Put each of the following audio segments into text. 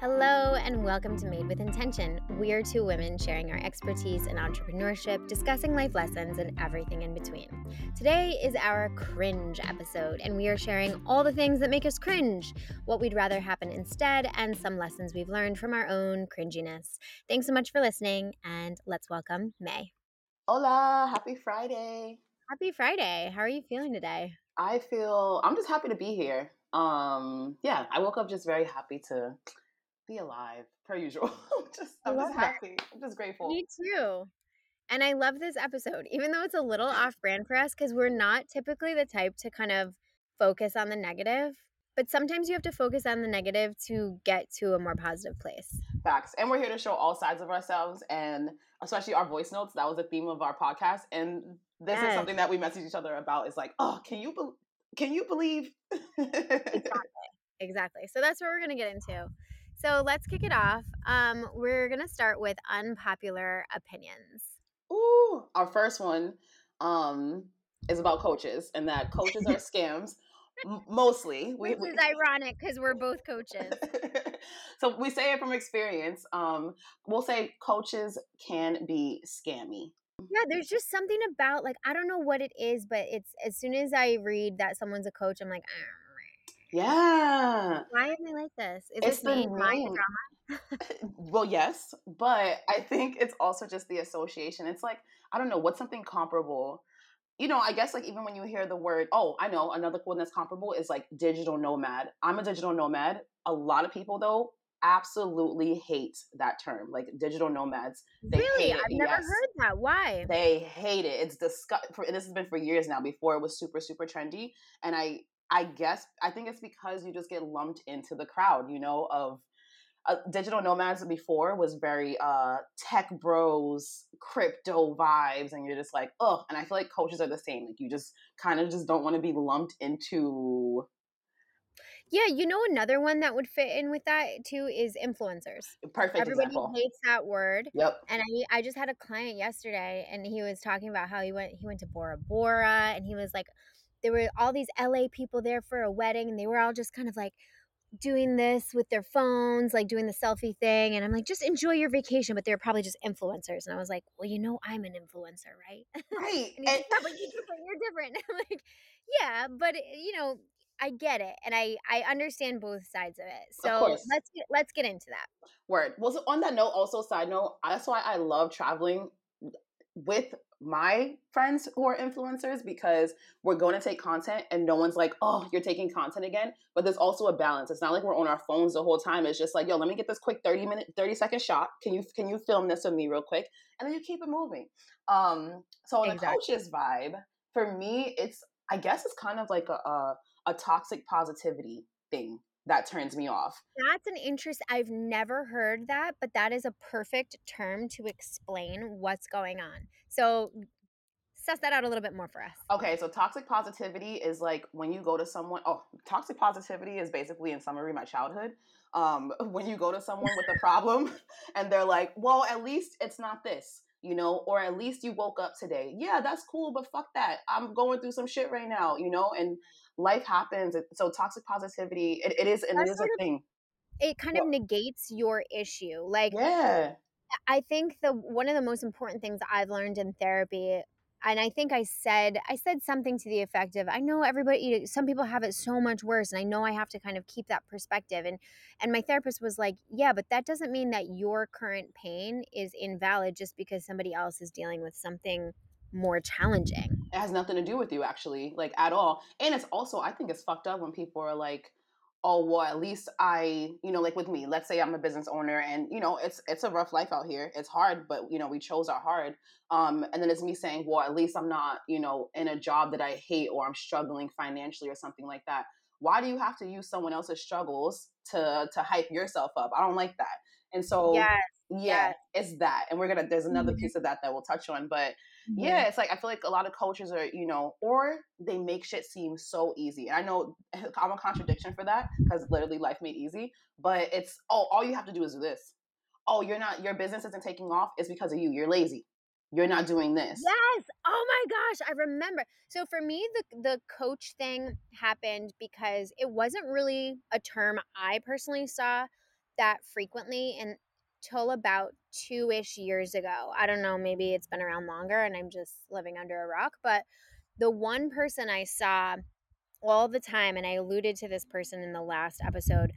Hello, and welcome to Maed with Intention. We are two women sharing our expertise in entrepreneurship, discussing life lessons, and everything in between. Today is our cringe episode, and we are sharing all the things that make us cringe, what we'd rather happen instead, and some lessons we've learned from our own cringiness. Thanks so much for listening, and let's welcome May. Hola, happy Friday. Happy Friday. How are you feeling today? I feel I'm just happy to be here. Um, yeah, I woke up just very happy to be alive, per usual. just I'm just happy. That. I'm just grateful. Me too. And I love this episode, even though it's a little off brand for us, because we're not typically the type to kind of focus on the negative. But sometimes you have to focus on the negative to get to a more positive place. Facts. And we're here to show all sides of ourselves and especially our voice notes. That was the theme of our podcast. And this yes. is something that we message each other about is like, oh, can you be- can you believe? exactly. Exactly. So that's what we're gonna get into. So let's kick it off. Um, we're gonna start with unpopular opinions. Ooh, our first one um, is about coaches and that coaches are scams. Mostly, we, Which is we, ironic because we're both coaches. so we say it from experience. Um, we'll say coaches can be scammy. Yeah, there's just something about like I don't know what it is, but it's as soon as I read that someone's a coach, I'm like, ah yeah. Why am I like this? Is it's this me? My drama? well, yes, but I think it's also just the association. It's like I don't know what's something comparable. You know, I guess like even when you hear the word, oh, I know another one that's comparable is like digital nomad. I'm a digital nomad. A lot of people though absolutely hate that term, like digital nomads. They really, I've never yes. heard that. Why? They hate it. It's disgust. This has been for years now. Before it was super, super trendy, and I I guess I think it's because you just get lumped into the crowd, you know, of uh, digital nomads before was very uh, tech bros, crypto vibes, and you're just like, oh. And I feel like coaches are the same. Like you just kind of just don't want to be lumped into. Yeah, you know another one that would fit in with that too is influencers. Perfect. Everybody example. hates that word. Yep. And I I just had a client yesterday, and he was talking about how he went he went to Bora Bora, and he was like there were all these LA people there for a wedding and they were all just kind of like doing this with their phones, like doing the selfie thing. And I'm like, just enjoy your vacation. But they're probably just influencers. And I was like, well, you know, I'm an influencer, right? Right. and but you're different. You're different. Like, yeah, but eh, you know, I get it, and I I understand both sides of it. So of let's get let's get into that. Word. Well, so on that note, also side note, that's why I love traveling with my friends who are influencers because we're going to take content and no one's like, oh, you're taking content again. But there's also a balance. It's not like we're on our phones the whole time. It's just like, yo, let me get this quick 30 minute, 30 second shot. Can you can you film this with me real quick? And then you keep it moving. Um, so on exactly. the coaches vibe, for me, it's I guess it's kind of like a, a, a toxic positivity thing that turns me off. That's an interest. I've never heard that, but that is a perfect term to explain what's going on. So suss that out a little bit more for us. Okay, so toxic positivity is like when you go to someone. Oh, toxic positivity is basically, in summary, my childhood. Um, when you go to someone with a problem and they're like, "Well, at least it's not this." you know, or at least you woke up today. Yeah, that's cool, but fuck that. I'm going through some shit right now, you know, and life happens. So toxic positivity, it, it is, it is a of, thing. It kind well, of negates your issue. Like, yeah, I think the one of the most important things I've learned in therapy and I think I said I said something to the effect of I know everybody some people have it so much worse and I know I have to kind of keep that perspective and and my therapist was like yeah but that doesn't mean that your current pain is invalid just because somebody else is dealing with something more challenging. It has nothing to do with you actually, like at all. And it's also I think it's fucked up when people are like, oh well, at least I, you know, like with me, let's say I'm a business owner and you know, it's it's a rough life out here. It's hard, but you know, we chose our hard. Um, and then it's me saying, well, at least I'm not, you know, in a job that I hate or I'm struggling financially or something like that. Why do you have to use someone else's struggles to to hype yourself up? I don't like that. And so yes, yeah, yes. it's that. And we're gonna there's another mm-hmm. piece of that that we'll touch on, but yeah, mm-hmm. it's like I feel like a lot of coaches are, you know, or they make shit seem so easy. And I know I'm a contradiction for that because literally Life Maed Easy, but it's oh, all you have to do is do this. Oh, you're not your business isn't taking off. It's because of you. You're lazy. You're not doing this. Yes. Oh my gosh, I remember. So for me, the the coach thing happened because it wasn't really a term I personally saw that frequently until about two ish years ago. I don't know, maybe it's been around longer and I'm just living under a rock. But the one person I saw all the time, and I alluded to this person in the last episode,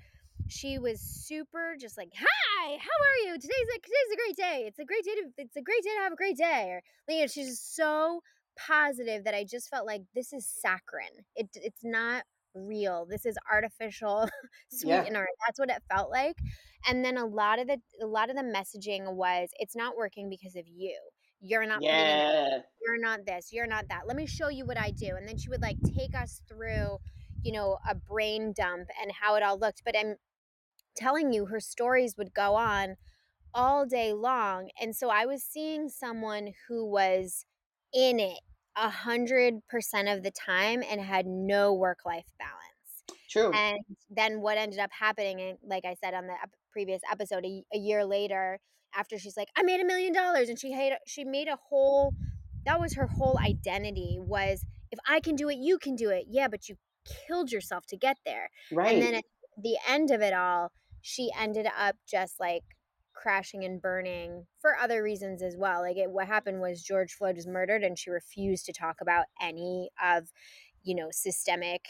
she was super just like, "Hi, how are you? Today's a today's a great day. It's a great day to it's a great day to have a great day." Or you know, she's so positive that I just felt like this is saccharine. It it's not real. This is artificial Yeah. sweetener. That's what it felt like. And then a lot of the a lot of the messaging was it's not working because of you. You're not Yeah. you're not this, you're not that. Let me show you what I do. And then she would like take us through, you know, a brain dump and how it all looked. But I'm telling you, her stories would go on all day long. And so I was seeing someone who was in it a hundred percent of the time and had no work life balance. True. And then what ended up happening, and like I said on the previous episode, a, a year later, after she's like, I made a million dollars, and she had she made a whole that was her whole identity was if I can do it, you can do it. Yeah, but you killed yourself to get there. right. And then at the end of it all, she ended up just like crashing and burning for other reasons as well. Like it, what happened was George Floyd was murdered and she refused to talk about any of, you know, systemic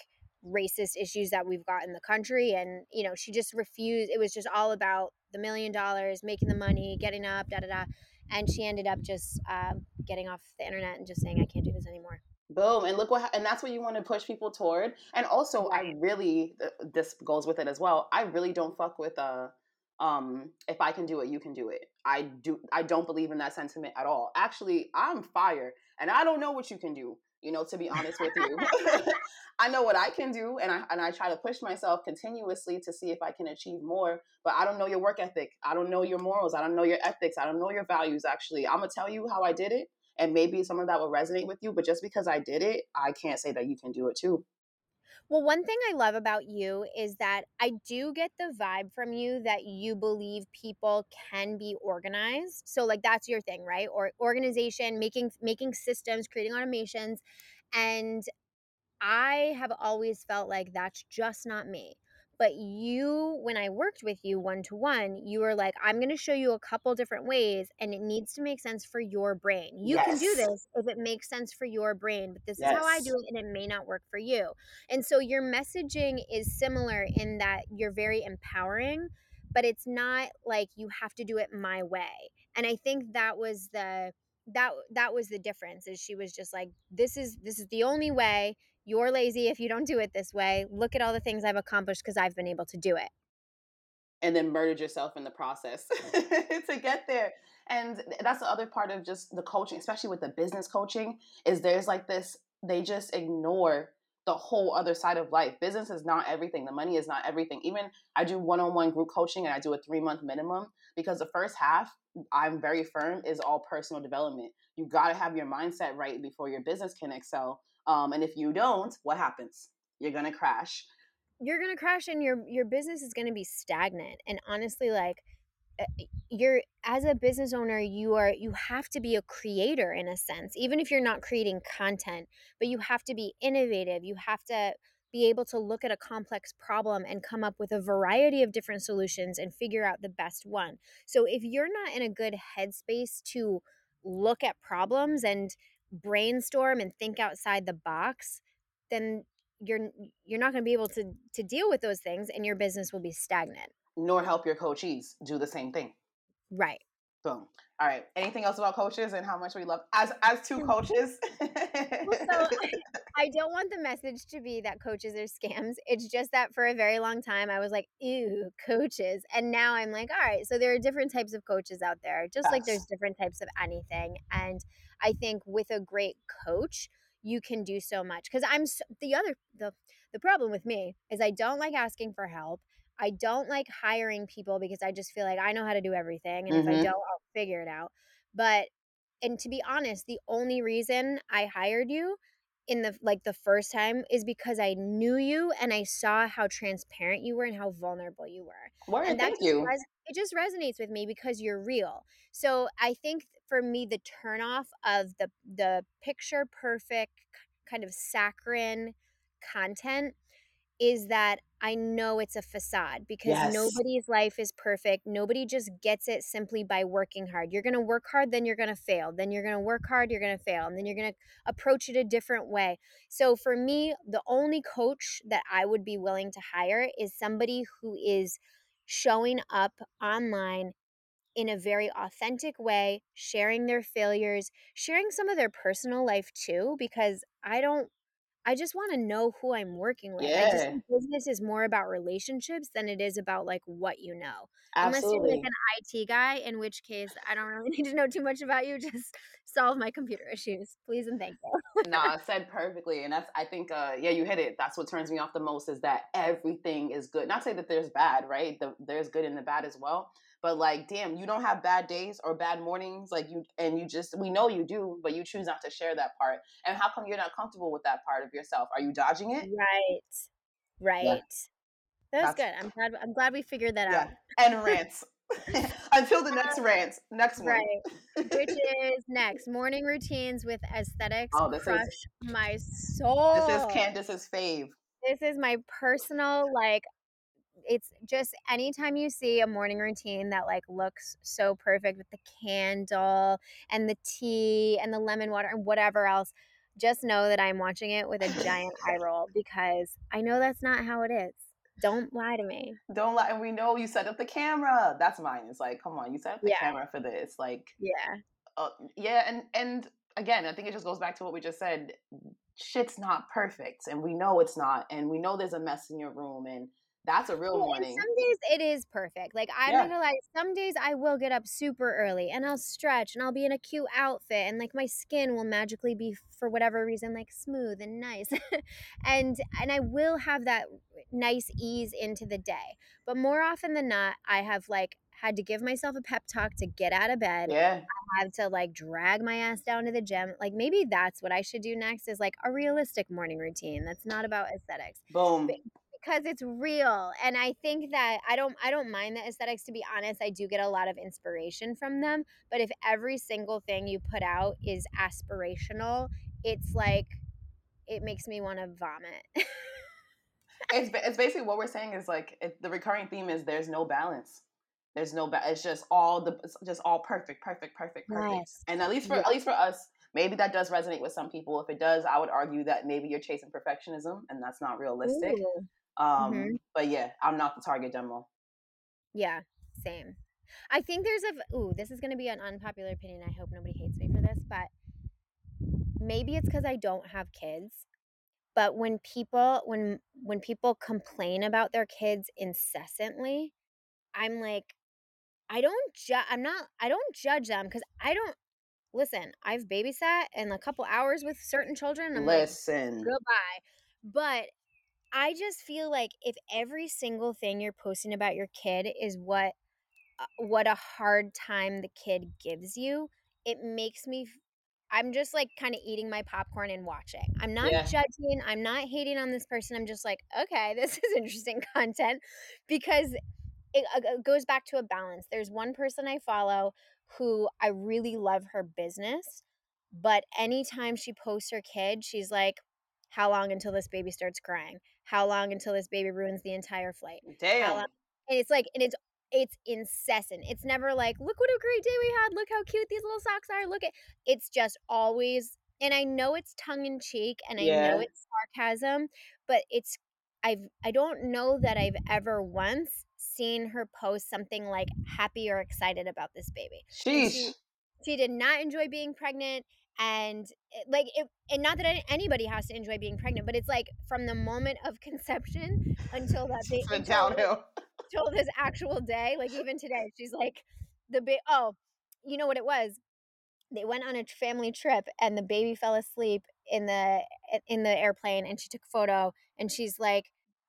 racist issues that we've got in the country and you know she just refused it was just all about the million dollars making the money getting up da da da and she ended up just uh, getting off the internet and just saying i can't do this anymore Boom. And look what, and that's what you want to push people toward. And also, I really, this goes with it as well. I really don't fuck with, uh, um, if I can do it, you can do it. I do, I don't believe in that sentiment at all. Actually, I'm fire and I don't know what you can do, you know, to be honest with you. I know what I can do and I, and I try to push myself continuously to see if I can achieve more, but I don't know your work ethic. I don't know your morals. I don't know your ethics. I don't know your values. Actually, I'm going to tell you how I did it and maybe some of that will resonate with you but just because i did it i can't say that you can do it too Well, one thing I love about you is that I do get the vibe from you that you believe people can be organized. So like that's your thing, right? Or organization, making making systems, creating automations. And I have always felt like that's just not me. But you, when I worked with you one to one, you were like, I'm going to show you a couple different ways, and it needs to make sense for your brain. You can do this if it makes sense for your brain, but this is how I do it, and it may not work for you. And so your messaging is similar in that you're very empowering, but it's not like you have to do it my way. And I think that was the that that was the difference is she was just like this is this is the only way you're lazy if you don't do it this way. Look at all the things I've accomplished because I've been able to do it. and then murdered yourself in the process to get there. And that's the other part of just the coaching especially with the business coaching is there's like this they just ignore the whole other side of life. Business is not everything. The money is not everything. Even i do one-on-one group coaching and i do a three month minimum because the first half i'm very firm is all personal development. You got to have your mindset right before your business can excel um, and if you don't what happens? You're gonna crash. You're to crash and your your business is to be stagnant. And honestly like uh, you're as a business owner you are you have to be a creator in a sense even if you're not creating content but you have to be innovative. You have to be able to look at a complex problem and come up with a variety of different solutions and figure out the best one. So if you're not in a good headspace to look at problems and brainstorm and think outside the box then you're you're not going to be able to to deal with those things and your business will be stagnant. Nor help your coachees do the same thing. Right Boom. All right. Anything else about coaches and how much we love as as two coaches? so I don't want the message to be that coaches are scams. It's just that for a very long time I was like, ew, coaches. And now I'm like, all right, so there are different types of coaches out there, just like there's different types of anything. And I think with a great coach, you can do so much. Because I'm s the other the the problem with me is I don't like asking for help. I don't like hiring people because I just feel like I know how to do everything. And if I Mhm. don't, I'll figure it out. But and to be honest, the only reason I hired you in the like the first time is because I knew you and I saw how transparent you were and how vulnerable you were. Word. And that Thank you. res- it just resonates with me because you're real. So I think for me the turnoff of the the picture perfect kind of saccharine content is that I know it's a facade because Yes. nobody's life is perfect. Nobody just gets it simply by working hard. You're going to work hard, then you're going to fail. Then you're going to work hard, you're going to fail. And then you're going to approach it a different way. So for me, the only coach that I would be willing to hire is somebody who is showing up online in a very authentic way, sharing their failures, sharing some of their personal life too, because I don't I just wanna know who I'm working with. I just Yeah. think business is more about relationships than it is about, like, what you know. Unless you're, like, an IT guy, in which case I don't really need to know too much about you, just solve my computer issues, please and thank you. Nah, said perfectly, and that's I think, uh, yeah, you hit it. That's what turns me off the most is that everything is good. Not to say that there's bad, right? The, there's good and the bad as well. But like, damn, you don't have bad days or bad mornings, like you, and you just we know you do, but you choose not to share that part. And how come you're not comfortable with that part of yourself? Are you dodging it? Right. Yeah, Right. That was that's good. I'm glad I'm glad we figured that yeah. out. And rants until the next rant, next one. Right. Which is next, morning routines with aesthetics oh, this is my soul. this is. Candace's fave. This is my personal, like it's just anytime you see a morning routine that, like, looks so perfect with the candle and the tea and the lemon water and whatever else, just know that I'm watching it with a giant eye roll because I know that's not how it is. Don't lie to me. Don't lie. And we know you set up the camera. That's mine. It's like, come on, you set up the Yeah, camera for this. Like, yeah. uh, yeah, and and again, I think it just goes back to what we just said. Shit's not perfect, and we know it's not, and we know there's a mess in your room, and that's a real and morning. some days it is perfect. Like, I'm not Yeah, gonna lie, some days I will get up super early and I'll stretch and I'll be in a cute outfit and like my skin will magically be for whatever reason like smooth and nice. and and I will have that nice ease into the day. But more often than not, I have like had to give myself a pep talk to get out of bed. yeah, I have to like drag my ass down to the gym. Like maybe that's what I should do next is like a realistic morning routine that's not about aesthetics boom. Because it's real and i think that i don't i don't mind the aesthetics to be honest i do get a lot of inspiration from them but if every single thing you put out is aspirational it's like it makes me want to vomit It's it's basically what we're saying is like it, the recurring theme is there's no balance. There's no ba- It's just all the it's just all perfect, perfect, perfect, perfect. yes And at least for at least for us, maybe that does resonate with some people. If it does, I would argue that maybe you're chasing perfectionism, and that's not realistic. Ooh. Um, hmm but yeah, I'm not the target demo. yeah same i think there's a ooh this is going to be an unpopular opinion i hope nobody hates me for this but maybe it's because i don't have kids but when people when when people complain about their kids incessantly i'm like I don't ju I'm not I don't judge them because I don't listen, I've babysat in a couple hours with certain children, I'm like, Listen, "Goodbye." But I just feel like if every single thing you're posting about your kid is what uh, what a hard time the kid gives you, it makes me I'm just, like, kinda eating my popcorn and watching. I'm not yeah, judging, I'm not hating on this person, I'm just like, "Okay, this is interesting content," because it uh, uh, goes back to a balance. There's one person I follow who I really love her business, but anytime she posts her kid, she's like, "How long until this baby starts crying? How long until this baby ruins the entire flight? How long?" damn, And it's like, and it's it's incessant. It's never like, "Look what a great day we had. Look how cute these little socks are. Look at." It's just always, and I know it's tongue in cheek, and I know it's sarcasm, but it's I've I don't know that I've ever once seen her post something like happy or excited about this baby. Sheesh, she she did not enjoy being pregnant and it, like it and not that anybody has to enjoy being pregnant, but it's like from the moment of conception until that day been until downhill. until this actual day, like even today, she's like the ba- oh, you know what it was? they went on a family trip and the baby fell asleep in the eh, in the airplane and she took a photo and she's like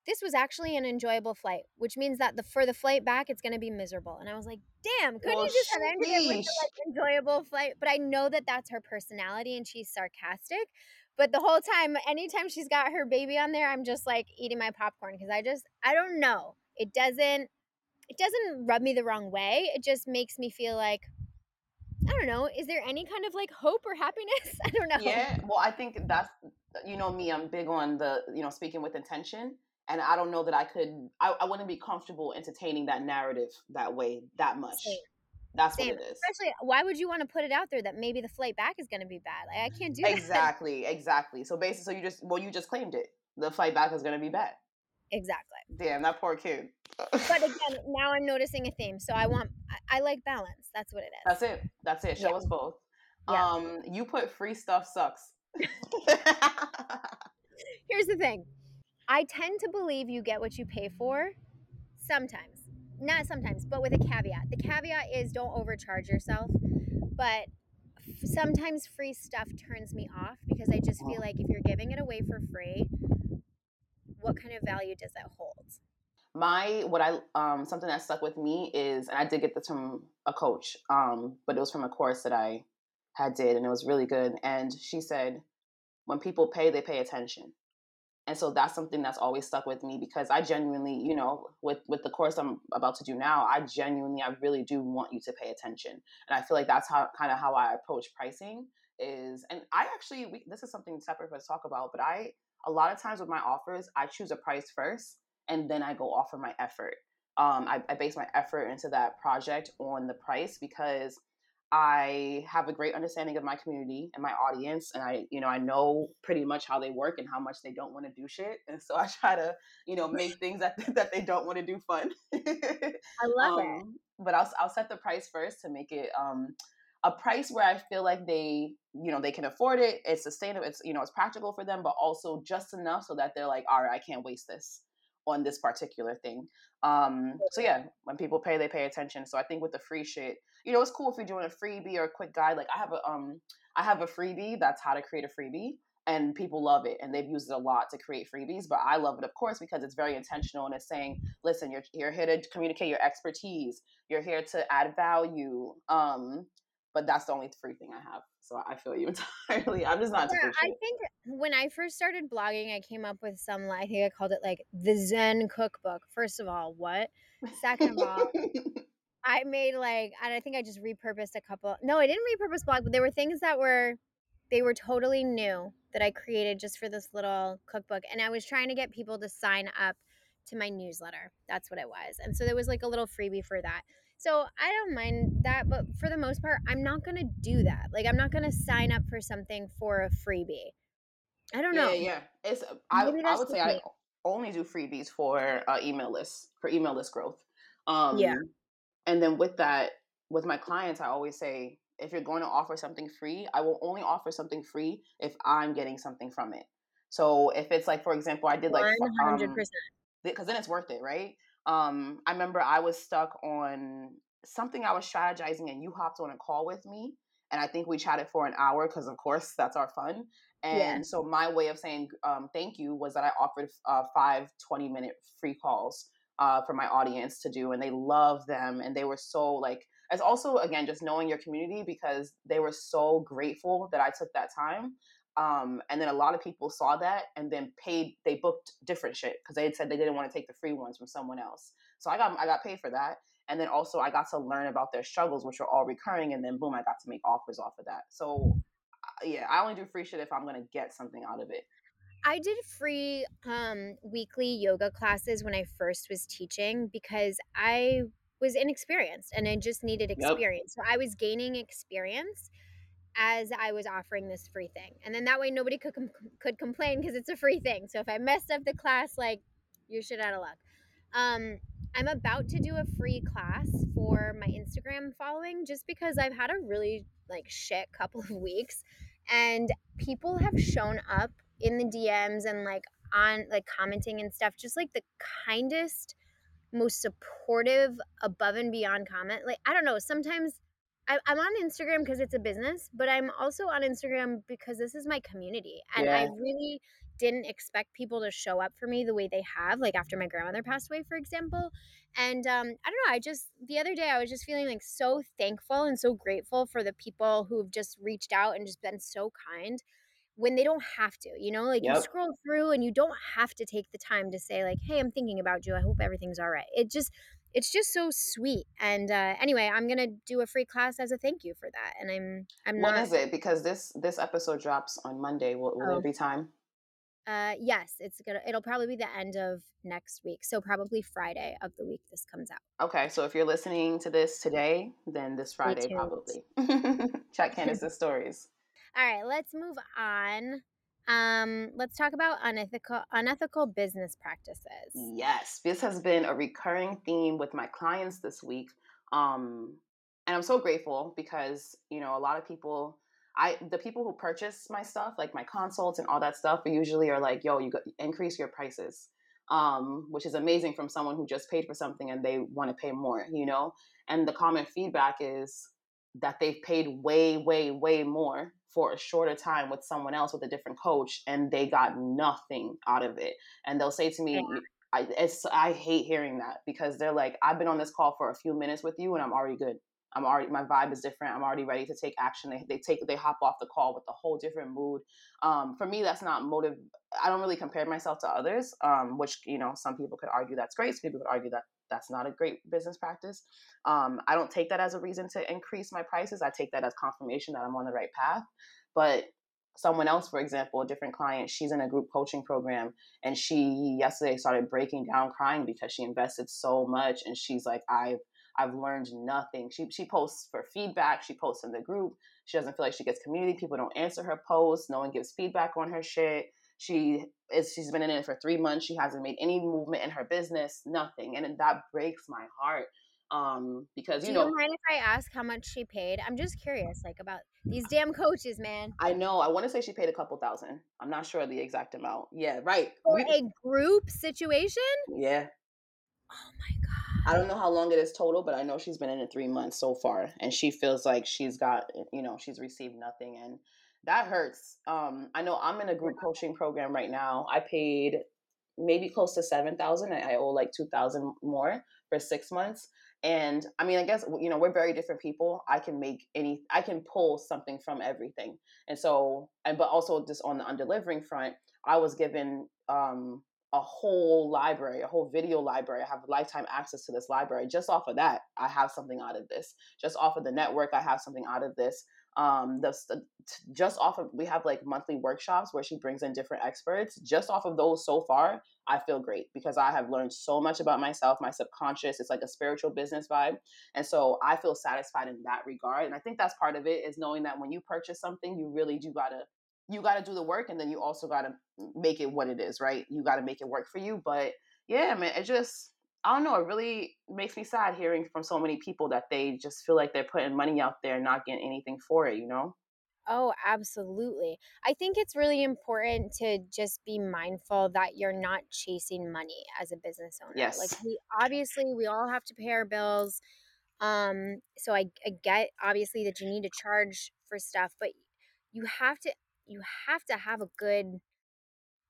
this was actually an enjoyable flight which means that the for the flight back it's going to be miserable and i was like damn couldn't Well, you just have ended it with sheesh. like enjoyable flight but i know that that's her personality and she's sarcastic but the whole time anytime she's got her baby on there i'm just like eating my popcorn because i just i don't know it doesn't it doesn't rub me the wrong way it just makes me feel like I don't know. Is there any kind of like hope or happiness? I don't know. Yeah, well, I think that's you know me. I'm big on the you know speaking with intention, and I don't know that I could. I, I wouldn't be comfortable entertaining that narrative that way that much. Same. That's Same. what it is. Especially, why would you want to put it out there that maybe the flight back is going to be bad? Like, I can't do exactly, that. exactly. Exactly. So basically, so you just well, you just claimed it. The flight back is going to be bad. Exactly. Damn, that poor kid. but again, now I'm noticing a theme. So I want, I, I, like balance. That's what it is. That's it. That's it. Show yeah. us both. Yeah. Um, you put free stuff sucks. Here's the thing. I tend to believe you get what you pay for sometimes. Not sometimes, but with a caveat. The caveat is don't overcharge yourself. But sometimes free stuff turns me off because I just feel like if you're giving it away for free, what kind of value does that hold? My what I um something that stuck with me is and I did get this from a coach, um, but it was from a course that I had did and it was really good. And she said, when people pay, they pay attention and so that's something that's always stuck with me because i genuinely you know with with the course i'm about to do now i genuinely i really do want you to pay attention. And i feel like that's how kind of how i approach pricing is and i actually we, this is something separate for us to talk about but i a lot of times with my offers i choose a price first and then i go offer my effort. Um, I, I base my effort into that project on the price because I have a great understanding of my community and my audience, and I, you know, I know pretty much how they work and how much they don't want to do shit, and so I try to, you know, make things that that they don't want to do fun. I love um, it. But I'll I'll set the price first to make it um, a price where I feel like they, you know, they can afford it. It's sustainable. It's you know, it's practical for them, but also just enough so that they're like, all right, I can't waste this on this particular thing. Um, so yeah, when people pay, they pay attention. So I think with the free shit, you know, it's cool if you're doing a freebie or a quick guide. Like I have a um, I have a freebie that's how to create a freebie, and people love it, and they've used it a lot to create freebies. But I love it, of course, because it's very intentional and it's saying, listen, you're you're here to communicate your expertise. You're here to add value. Um, but that's the only free thing I have. So I feel you entirely. I'm just not. Yeah, I think when I first started blogging, I came up with some. I think I called it like the Zen cookbook. First of all, what? Second of all, I made like, and I think I just repurposed a couple. No, I didn't repurpose blog, but there were things that were, they were totally new that I created just for this little cookbook, and I was trying to get people to sign up to my newsletter. That's what it was, and so there was like a little freebie for that. So I don't mind that, but for the most part, I'm not gonna do that. Like I'm not gonna sign up for something for a freebie. I don't know. Yeah, yeah. It's I, I would say I only do freebies for uh, email lists for email list growth. Um, yeah. And then with that, with my clients, I always say if you're going to offer something free, I will only offer something free if I'm getting something from it. So if it's like, for example, I did like 100%. Um, because then it's worth it, right? Um, I remember I was stuck on something I was strategizing, and you hopped on a call with me, and I think we chatted for an hour because, of course, that's our fun. And yeah. so my way of saying um, thank you was that I offered uh, five 20 minute free calls uh, for my audience to do, and they loved them, and they were so like. As also again, just knowing your community because they were so grateful that I took that time um, and then a lot of people saw that and then paid. They booked different shit because they had said they didn't want to take the free ones from someone else. So I got I got paid for that, and then also I got to learn about their struggles, which are all recurring. And then boom, I got to make offers off of that. So yeah, I only do free shit if I'm gonna get something out of it. I did free um, weekly yoga classes when I first was teaching because I was inexperienced and I just needed experience. Yep. So I was gaining experience as I was offering this free thing. And then that way nobody could com- could complain because it's a free thing. So if I messed up the class, like you're shit out of luck. Um, I'm about to do a free class for my Instagram following just because I've had a really like shit couple of weeks and people have shown up in the DMs and like on like commenting and stuff just like the kindest most supportive above and beyond comment like I don't know sometimes I, am on Instagram because it's a business, but I'm also on Instagram because this is my community. And yeah. I really didn't expect people to show up for me the way they have, like after my grandmother passed away, for example. And um, I don't know, I just, the other day, I was just feeling like so thankful and so grateful for the people who've just reached out and just been so kind when they don't have to, you know, like yep. you scroll through and you don't have to take the time to say, like, hey, I'm thinking about you. I hope everything's all right. It just, it's just so sweet. And uh, anyway, I'm gonna do a free class as a thank you for that. And I'm I'm not. When is it? Because this this episode drops on Monday. Will, will oh. there be time? Uh, yes, it's gonna. It'll probably be the end of next week, so probably Friday of the week this comes out. Okay, so if you're listening to this today, then this Friday probably. Check Candace's stories. All right, let's move on. Um, let's talk about unethical unethical business practices. Yes, this has been a recurring theme with my clients this week. Um, and I'm so grateful because, you know, a lot of people I the people who purchase my stuff, like my consults and all that stuff, usually are like, "Yo, you increase your prices." Um, which is amazing from someone who just paid for something and they want to pay more, you know? And the common feedback is that they've paid way, way, way more for a shorter time with someone else with a different coach and they got nothing out of it. And they'll say to me, Yeah. I, it's, I hate hearing that because they're like, I've been on this call for a few minutes with you and I'm already good. I'm already, my vibe is different. I'm already ready to take action. They, they take, they hop off the call with a whole different mood. Um, for me, that's not motive. I don't really compare myself to others, um, which, you know, some people could argue that's great. Some people could argue that that's not a great business practice. Um, I don't take that as a reason to increase my prices. I take that as confirmation that I'm on the right path. But someone else, for example, a different client, she's in a group coaching program and she yesterday started breaking down crying because she invested so much and she's like, I've I've learned nothing. She she posts for feedback, she posts in the group. She doesn't feel like she gets community. People don't answer her posts. No one gives feedback on her shit. She is she's been in it for three months. She hasn't made any movement in her business, nothing. And that breaks my heart. Um, because Do you you know, mind if I ask how much she paid? I'm just curious, like about these damn coaches, man. I know. I want to say she paid a couple thousand. I'm not sure the exact amount. Yeah, right. For We- a group situation? yeah. Oh my god. I don't know how long it is total, but I know she's been in it three months so far, and she feels like she's got, you know, she's received nothing, and that hurts. Um, I know I'm in a group coaching program right now. I paid maybe close to seven thousand. I owe like two thousand more for six months, and I mean, I guess you know we're very different people. I can make any, I can pull something from everything, and so, and but also just on the undelivering front, I was given um a whole library, a whole video library. I have lifetime access to this library. Just off of that, I have something out of this. Just off of the network, I have something out of this. Um, the, just off of we have like monthly workshops where she brings in different experts. Just off of those so far, I feel great because I have learned so much about myself, my subconscious. It's like a spiritual business vibe, and so I feel satisfied in that regard. And I think that's part of it is knowing that when you purchase something, you really do gotta you got to do the work and then you also got to make it what it is right you got to make it work for you but yeah man it just i don't know it really makes me sad hearing from so many people that they just feel like they're putting money out there and not getting anything for it you know Oh, absolutely. I think it's really important to just be mindful that you're not chasing money as a business owner. Like yes we obviously we all have to pay our bills. Um, so I, I get obviously that you need to charge for stuff, but you have to you have to have a good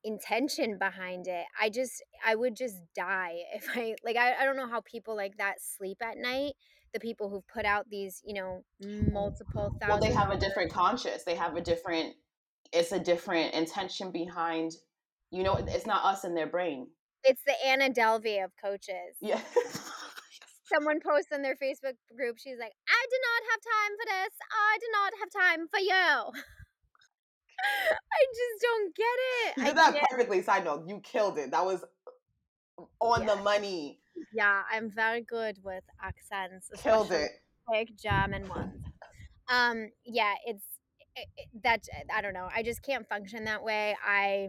intention behind it. I just I would just die if I like I, I don't know how people like that sleep at night. The people who've put out these, you know, multiple well they have a different conscious they have a different it's a different intention behind you know it's not us in their brain it's the Anna Delvey of coaches. yeah Someone posts in their Facebook group, she's like, I do not have time for this. I do not have time for you. I just don't get it. you I did that can't. perfectly side note you killed it that was on the money Yeah, I'm very good with accents, killed it thick German ones. Um, yeah, it's it, it, that I don't know. I just can't function that way. I,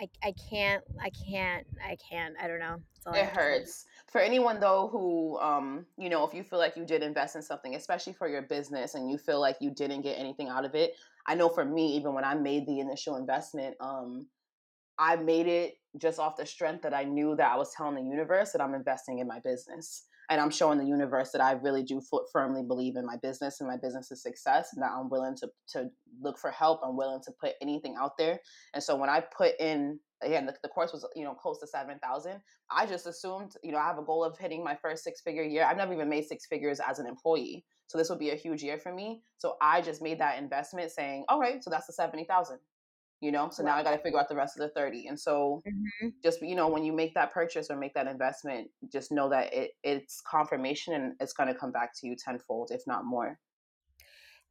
I, I can't. I can't. I can't. I don't know. I It have to say. hurts. For anyone though who um, you know, if you feel like you did invest in something, especially for your business and you feel like you didn't get anything out of it. I know for me, even when I made the initial investment, um, I made it just off the strength that I knew that I was telling the universe that I'm investing in my business. And I'm showing the universe that I really do firmly believe in my business and my business's success, and that I'm willing to to look for help. I'm willing to put anything out there. And so when I put in again, the, the course was you know close to seven thousand. I just assumed you know I have a goal of hitting my first six figure year. I've never even made six figures as an employee, so this would be a huge year for me. So I just made that investment, saying, all right, so that's the seventy thousand you know so now i got to figure out the rest of the 30 and so Mhm. just you know when you make that purchase or make that investment just know that it it's confirmation and it's going to come back to you tenfold if not more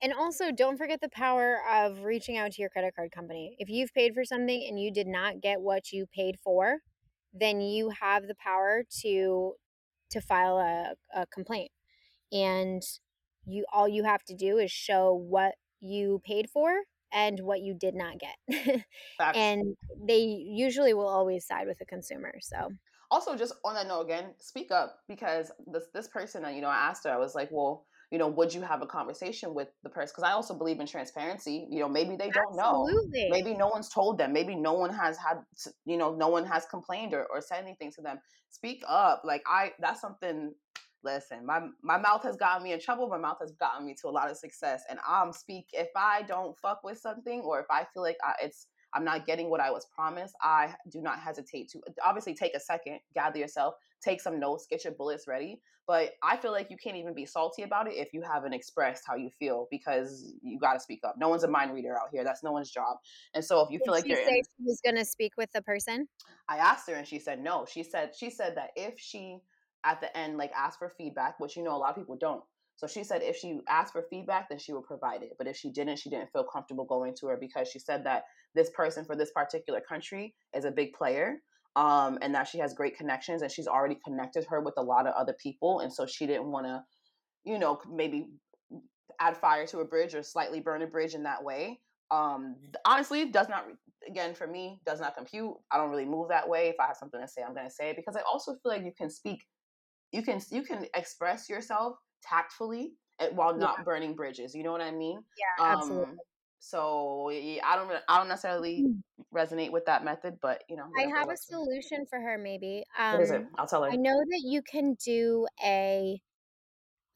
And also, don't forget the power of reaching out to your credit card company. If you've paid for something and you did not get what you paid for, then you have the power to to file a, a complaint. And you all you have to do is show what you paid for and what you did not get. And they usually will always side with the consumer. So also just on that note again speak up because this this person that you know i asked her i was like well you know would you have a conversation with the person? Because i also believe in transparency you know maybe they don't Absolutely. know maybe no one's told them. Maybe no one has had you know no one has complained or, or said anything to them. Speak up like i that's something listen my my mouth has gotten me in trouble my mouth has gotten me to a lot of success and i'm speak if i don't fuck with something or if i feel like I, it's I'm not getting what I was promised, I do not hesitate to obviously take a second, gather yourself, take some notes, get your bullets ready. But I feel like you can't even be salty about it if you haven't expressed how you feel because you got to speak up. No one's a mind reader out here. That's no one's job. And so if you Did feel like she you're say in, she was going to speak with the person? I asked her and she said no. She said she said that if she at the end like asked for feedback, which you know a lot of people don't. So she said if she asked for feedback, then she would provide it. But if she didn't, she didn't feel comfortable going to her because she said that this person for this particular country is a big player um, and that she has great connections and she's already connected her with a lot of other people. And so she didn't want to, you know, maybe add fire to a bridge or slightly burn a bridge in that way. Um, honestly, does not, again, for me, does not compute. I don't really move that way. If I have something to say, I'm going to say it because I also feel like you can speak, you can, you can express yourself tactfully eh, while not yeah. burning bridges. You know what I mean? Yeah, um, absolutely. So I don't I don't necessarily mm. resonate with that method, but you know, I have a solution for her. Maybe. Um, what is it? Um, I'll tell her. I know that you can do a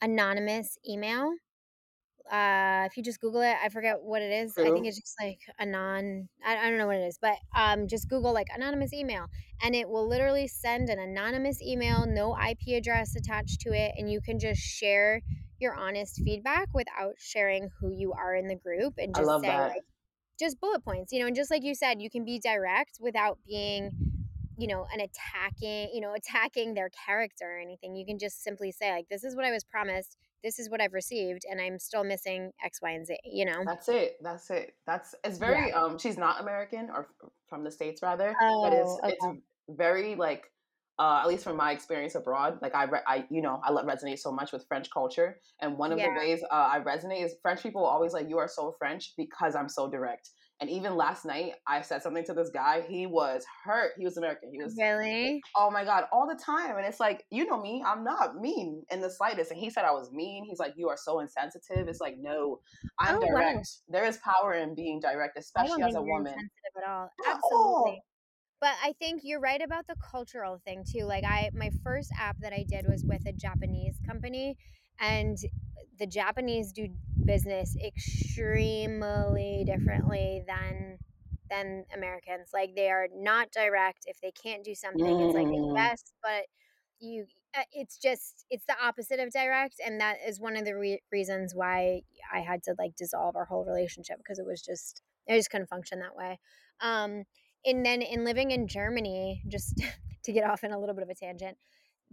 anonymous email uh if you just google it i forget what it is i think it's just like anon I, I don't know what it is but um just google like anonymous email and it will literally send an anonymous email no ip address attached to it and you can just share your honest feedback without sharing who you are in the group and just say that. like just bullet points you know and just like you said you can be direct without being you know an attacking you know attacking their character or anything you can just simply say like this is what i was promised this is what I've received and I'm still missing X, Y, and Z, you know? That's it. That's it. That's it's very yeah. um she's not American or from the States rather. Oh, but it's okay. it's very like uh, at least from my experience abroad, like I, re- I, you know, I resonate so much with French culture, and one of yeah. the ways uh, I resonate is French people always like, "You are so French" because I'm so direct. And even last night, I said something to this guy. He was hurt. He was American. He was really. Oh my god, all the time. And it's like, you know me, I'm not mean in the slightest. And he said I was mean. He's like, you are so insensitive. It's like, no, I'm oh, direct. Wow. There is power in being direct, especially as a woman. Insensitive at all. Absolutely. But I think you're right about the cultural thing too. Like I, my first app that I did was with a Japanese company, and the Japanese do business extremely differently than than Americans. Like they are not direct. If they can't do something, mm. it's like yes, but you. Uh, it's just it's the opposite of direct, and that is one of the re- reasons why I had to like dissolve our whole relationship because it was just I just couldn't function that way. Um, and then in living in Germany, just to get off in a little bit of a tangent,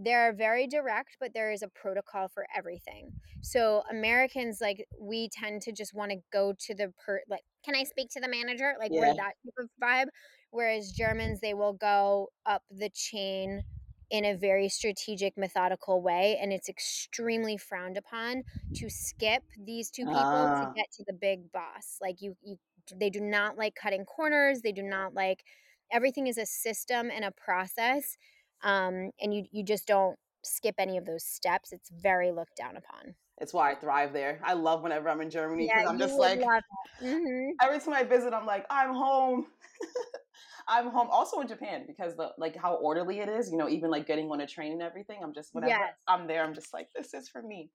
they're very direct but there is a protocol for everything so americans like we tend to just want to go to the per like can i speak to the manager like yeah. we're that type of vibe whereas germans they will go up the chain in a very strategic methodical way and it's extremely frowned upon to skip these two people to ah. get to the big boss like you you they do not like cutting corners they do not like everything is a system and a process um, and you you just don't skip any of those steps. It's very looked down upon. It's why I thrive there. I love whenever I'm in Germany because yeah, I'm just like mm-hmm. every time I visit, I'm like I'm home. I'm home. Also in Japan because the like how orderly it is. You know, even like getting on a train and everything. I'm just whenever yes. I'm there, I'm just like this is for me.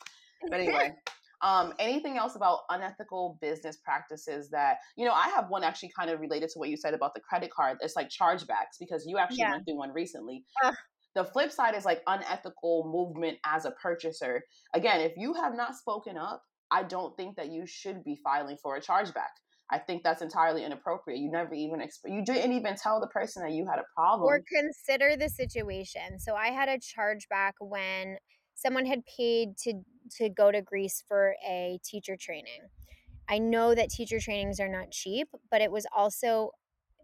But anyway. Um, anything else about unethical business practices that you know? I have one actually kind of related to what you said about the credit card. It's like chargebacks because you actually yeah. went through one recently. Uh, the flip side is like unethical movement as a purchaser. Again, if you have not spoken up, I don't think that you should be filing for a chargeback. I think that's entirely inappropriate. You never even exp- you didn't even tell the person that you had a problem or consider the situation. So I had a chargeback when someone had paid to to go to Greece for a teacher training. I know that teacher trainings are not cheap, but it was also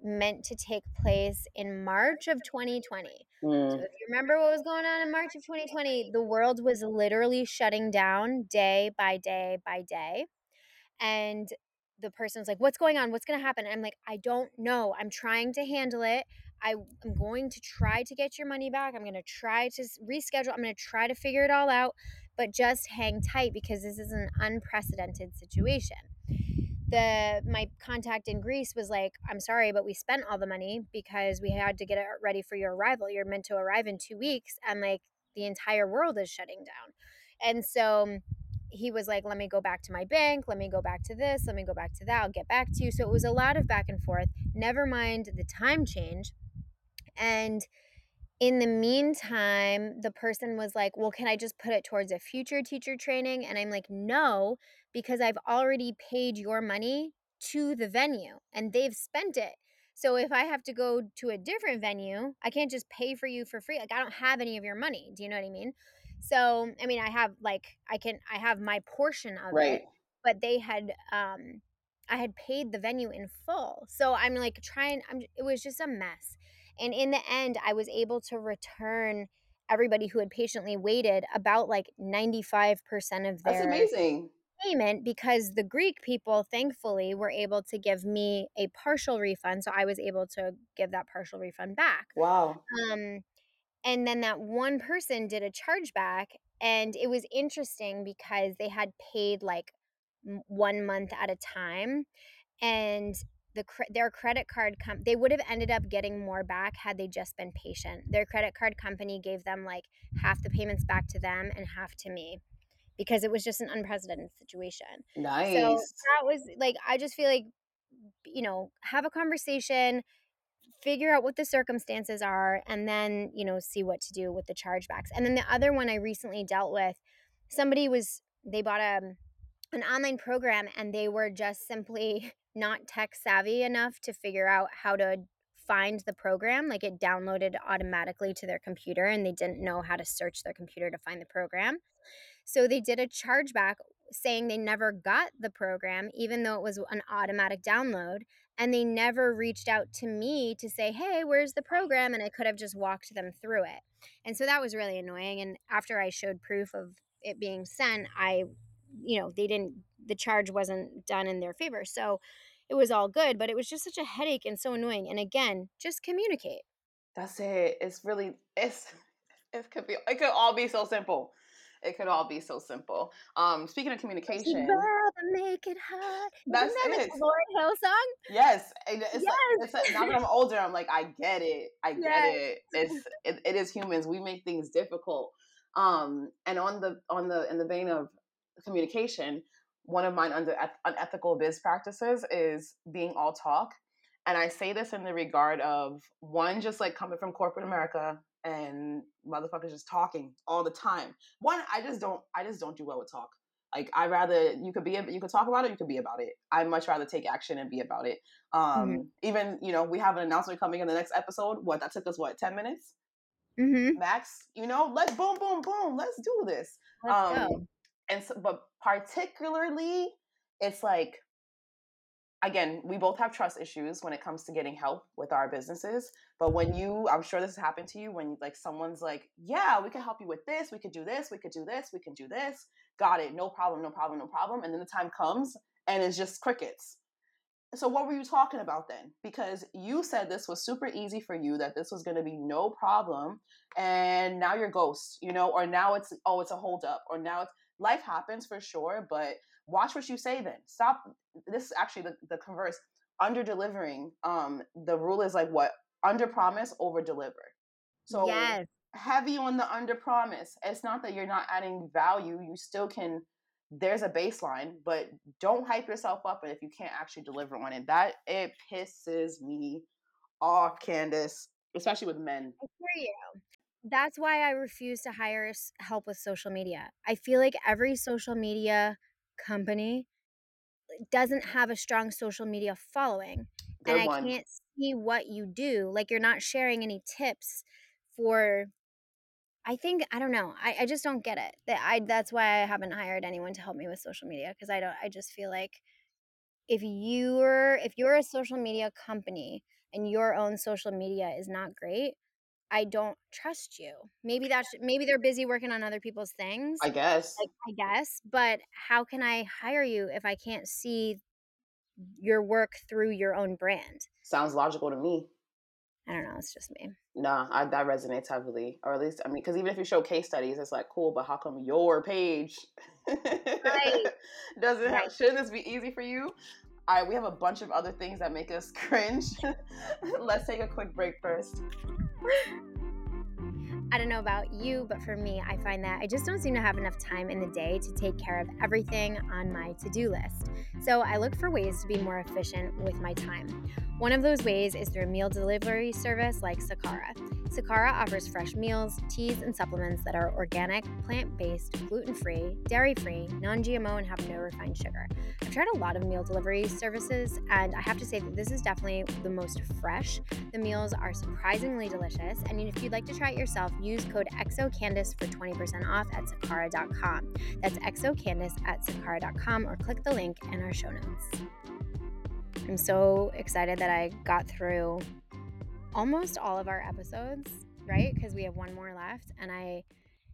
meant to take place in March of 2020. So Mm. if you remember what was going on in March of 2020, the world was literally shutting down day by day by day. And the person's like, What's going on? What's going to happen? And I'm like, I don't know. I'm trying to handle it. I, am going to try to get your money back. I'm going to try to reschedule. I'm going to try to figure it all out, but just hang tight because this is an unprecedented situation the my contact in Greece was like, "I'm sorry, but we spent all the money because we had to get it ready for your arrival. You're meant to arrive in 2 weeks and like the entire world is shutting down." And so he was like, "Let me go back to my bank, let me go back to this, let me go back to that. I'll get back to you." So it was a lot of back and forth. Never mind the time change. And in the meantime, the person was like, Well, can I just put it towards a future teacher training? And I'm like, No, because I've already paid your money to the venue and they've spent it. So if I have to go to a different venue, I can't just pay for you for free. Like, I don't have any of your money. Do you know what I mean? So, I mean, I have like, I can, I have my portion of Right. it, but they had, um, I had paid the venue in full. So I'm like trying, I'm, it was just a mess. And in the end, I was able to return everybody who had patiently waited about like 95% of That's their amazing. payment because the Greek people thankfully were able to give me a partial refund. So I was able to give that partial refund back. Wow. Um, and then that one person did a chargeback, and it was interesting because they had paid like one month at a time, and the their credit card com- they would have ended up getting more back had they just been patient. Their credit card company gave them like half the payments back to them and half to me because it was just an unprecedented situation. Nice. So that was like I just feel like you know, have a conversation, figure out what the circumstances are and then, you know, see what to do with the chargebacks. And then the other one I recently dealt with, somebody was they bought a an online program and they were just simply not tech savvy enough to figure out how to find the program like it downloaded automatically to their computer and they didn't know how to search their computer to find the program. So they did a chargeback saying they never got the program even though it was an automatic download and they never reached out to me to say hey where's the program? and i could have just walked them through it. And so that was really annoying and after i showed proof of it being sent i you know they didn't the charge wasn't done in their favor so it was all good but it was just such a headache and so annoying and again just communicate That's it. It's really it's it could be it could all be so simple. It could all be so simple. Um, speaking of communication, you make it isn't that's that it. a Lauryn Hill song Yes, it's like it's yes like, now that I'm older, I'm like I get it. I get yes it. It's it, it is humans. We make things difficult. Um, and on the on the in the vein of communication, one of mine under unethical biz practices is being all talk. And I say this in the regard of one, just like coming from corporate America and motherfuckers just talking all the time. One, I just don't I just don't do well with talk. Like I rather you could be you could talk about it, you could be about it. I much rather take action and be about it. mm-hmm. Um, even you know we have an announcement coming in the next episode. What that took us what ten minutes Mm-hmm. max. You know, let's boom boom boom. Let's do this. let's Um, go and so, but particularly, it's like again, we both have trust issues when it comes to getting help with our businesses. But when you, I'm sure this has happened to you, when like someone's like, "Yeah, we can help you with this. We could do this. We could do this. We can do this. Got it. No problem. No problem. No problem." And then the time comes, and it's just crickets. So what were you talking about then? Because you said this was super easy for you, that this was going to be no problem, and now you're ghost, you know, or now it's oh, it's a hold up or now it's life happens for sure, but watch what you say then. Stop. This is actually the, the converse. Under delivering, um, the rule is like what? Under promise, over deliver. So yes heavy on the under promise. It's not that you're not adding value. You still can. There's a baseline, but don't hype yourself up if you can't actually deliver on it. That it pisses me off, Candace, especially with men. I hear you. That's why I refuse to hire help with social media. I feel like every social media company eh, doesn't have a strong social media following. And Good I one. can't see what you do. Like you're not sharing any tips for I think I don't know. I, I just don't get it. That I that's why I haven't hired anyone to help me with social media because I don't I just feel like if you're if you're a social media company and your own social media is not great, I don't trust you. Maybe that's maybe they're busy working on other people's things, I guess. like, I guess, but how can I hire you if I can't see your work through your own brand? Sounds logical to me. I don't know, it's just me. Nah, I, that resonates heavily, or at least I mean, because even if you show case studies, it's like cool, but how come your page Right. doesn't have? Shouldn't this be easy for you? Right, we have a bunch of other things that make us cringe. Let's take a quick break first. I don't know about you, but for me, I find that I just don't seem to have enough time in the day to take care of everything on my to do list. So I look for ways to be more efficient with my time. One of those ways is through a meal delivery service like Sakara. Sakara offers fresh meals, teas, and supplements that are organic, plant based, gluten free, dairy free, non GMO, and have no refined sugar. I've tried a lot of meal delivery services, and I have to say that this is definitely the most fresh. The meals are surprisingly delicious, and if you'd like to try it yourself, use code XOCANDACE for 20% off at Sakara.com. That's XOCANDACE at Sakara.com, or click the link in our show notes. I'm so excited that I got through almost all of our episodes, right? Because we have one more left, and I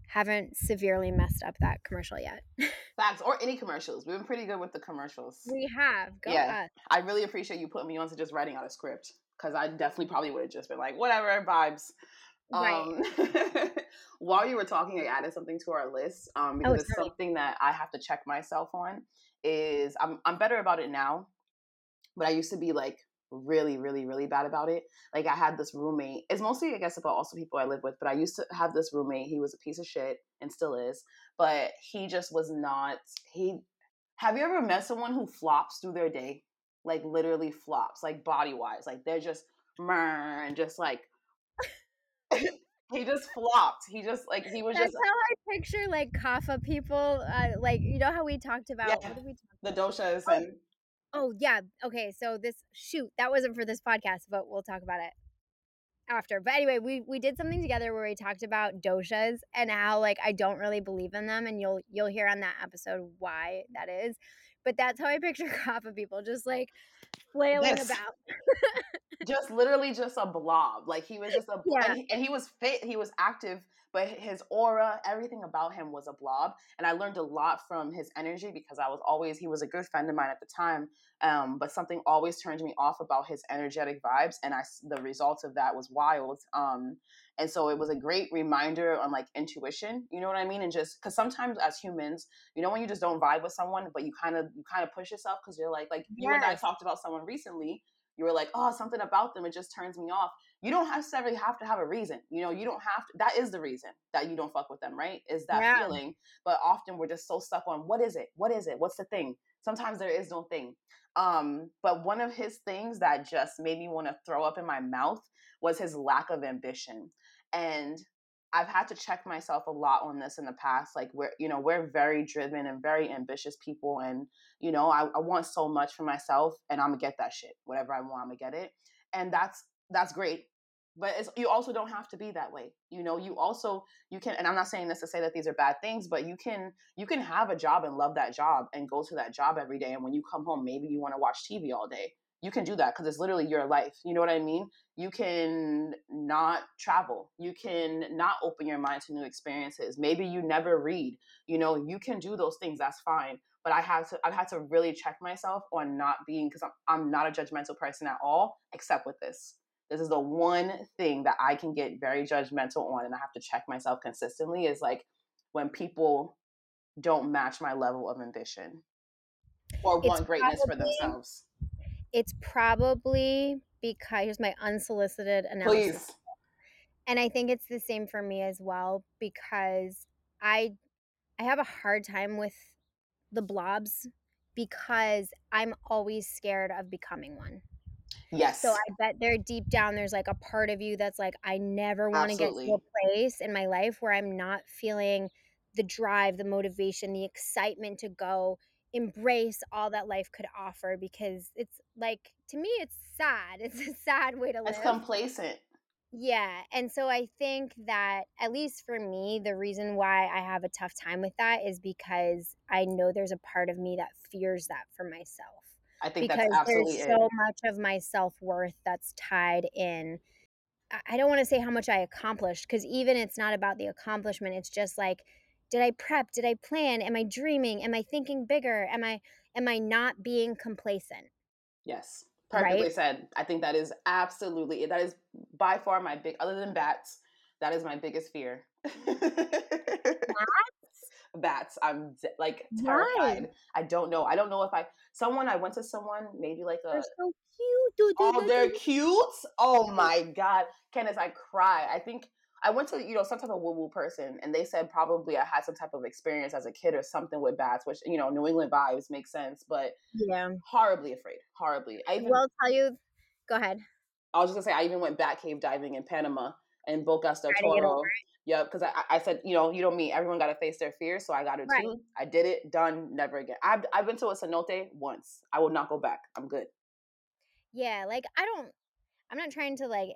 haven't severely messed up that commercial yet. Facts or any commercials. We've been pretty good with the commercials. we have. Go Yeah. us. I really appreciate you putting me on to just writing out a script because I definitely probably would have just been like, whatever, vibes. Right. Um, while you were talking, I added something to our list um, because Oh, it's me. something that I have to check myself on. Is I'm I'm better about it now, but I used to be like really, really, really bad about it. Like I had this roommate. It's mostly I guess about also people I live with, but I used to have this roommate. He was a piece of shit and still is, but he just was not. He have you ever met someone who flops through their day? Like literally flops, like body wise. Like they're just and just like he just flopped. He just like he was That's just how I picture like Kapha people. Uh, like you know how we talked about Yeah. what did we talk? the doshas Oh. and Oh yeah. Okay. So this shoot that wasn't for this podcast, but we'll talk about it after. But anyway, we we did something together where we talked about doshas and how like I don't really believe in them, and you'll you'll hear on that episode why that is. But that's how I picture Kapha people, just like flailing This. about. just literally just a blob. Like he was just a Yeah. and, he, and he was fit, he was active, but his aura, everything about him was a blob. And I learned a lot from his energy because I was always he was a good friend of mine at the time. Um, but something always turned me off about his energetic vibes, and I, the result of that was wild. Um, and so it was a great reminder on like intuition, you know what I mean? And just because sometimes as humans, you know, when you just don't vibe with someone, but you kind of you kind of push yourself because you're like like you and I talked about someone recently you were like, oh, something about them, it just turns me off. You don't necessarily have to have a reason. You know, you don't have to, that is the reason that you don't fuck with them, right? Is that Yeah. feeling. But often we're just so stuck on what is it? What is it? What's the thing? Sometimes there is no thing. Um, but one of his things that just made me want to throw up in my mouth was his lack of ambition. And I've had to check myself a lot on this in the past. Like we're, you know, we're very driven and very ambitious people, and you know, I, I want so much for myself, and I'm gonna get that shit. Whatever I want, I'm gonna get it, and that's that's great. But you also don't have to be that way. You know, you also you can, and I'm not saying this to say that these are bad things, but you can you can have a job and love that job and go to that job every day, and when you come home, maybe you want to watch TV all day. You can do that because it's literally your life. You know what I mean? you can not travel you can not open your mind to new experiences maybe you never read you know you can do those things that's fine but i had to i've had to really check myself on not being because I'm, I'm not a judgmental person at all except with this this is the one thing that i can get very judgmental on and i have to check myself consistently is like when people don't match my level of ambition or It's want greatness for themselves. It's probably because here's my unsolicited analysis. please and i think it's the same for me as well because i i have a hard time with the blobs because i'm always scared of becoming one yes so i bet there deep down there's like a part of you that's like i never want to get to a place in my life where i'm not feeling the drive the motivation the excitement to go embrace all that life could offer because it's like to me it's sad it's a sad way to live it's complacent yeah. And so I think that, at least for me, the reason why I have a tough time with that is because I know there's a part of me that fears that for myself. I think that's because absolutely there's it. so much of my self-worth that's tied in I don't wanna say how much I accomplished because even it's not about the accomplishment, it's just like, did I prep? Did I plan? Am I dreaming? Am I thinking bigger? Am I am I not being complacent? Yes, Right? perfectly said. I think that is absolutely that is by far my big other than bats, that is my biggest fear. Bats? Bats, I'm like, terrified. I don't know I don't know if I someone I went to someone, maybe like a They're so cute. They Oh, they're cute? Oh my god. Candace, I cry. I think I went to, you know, some type of woo-woo person, and they said probably I had some type of experience as a kid or something with bats, which, you know, New England vibes make sense, but Yeah. horribly afraid, horribly. I I even will tell you Go ahead. I was just gonna say, I even went bat cave diving in Panama, in Bocas del Try to get over Toro. Yep, 'cause I I said, you know, "You know me, everyone gotta face their fears," so I got it Right. too. I did it, done, never again. I've I've been to a cenote once. I will not go back. I'm good. Yeah, like, I don't I'm not trying to, like,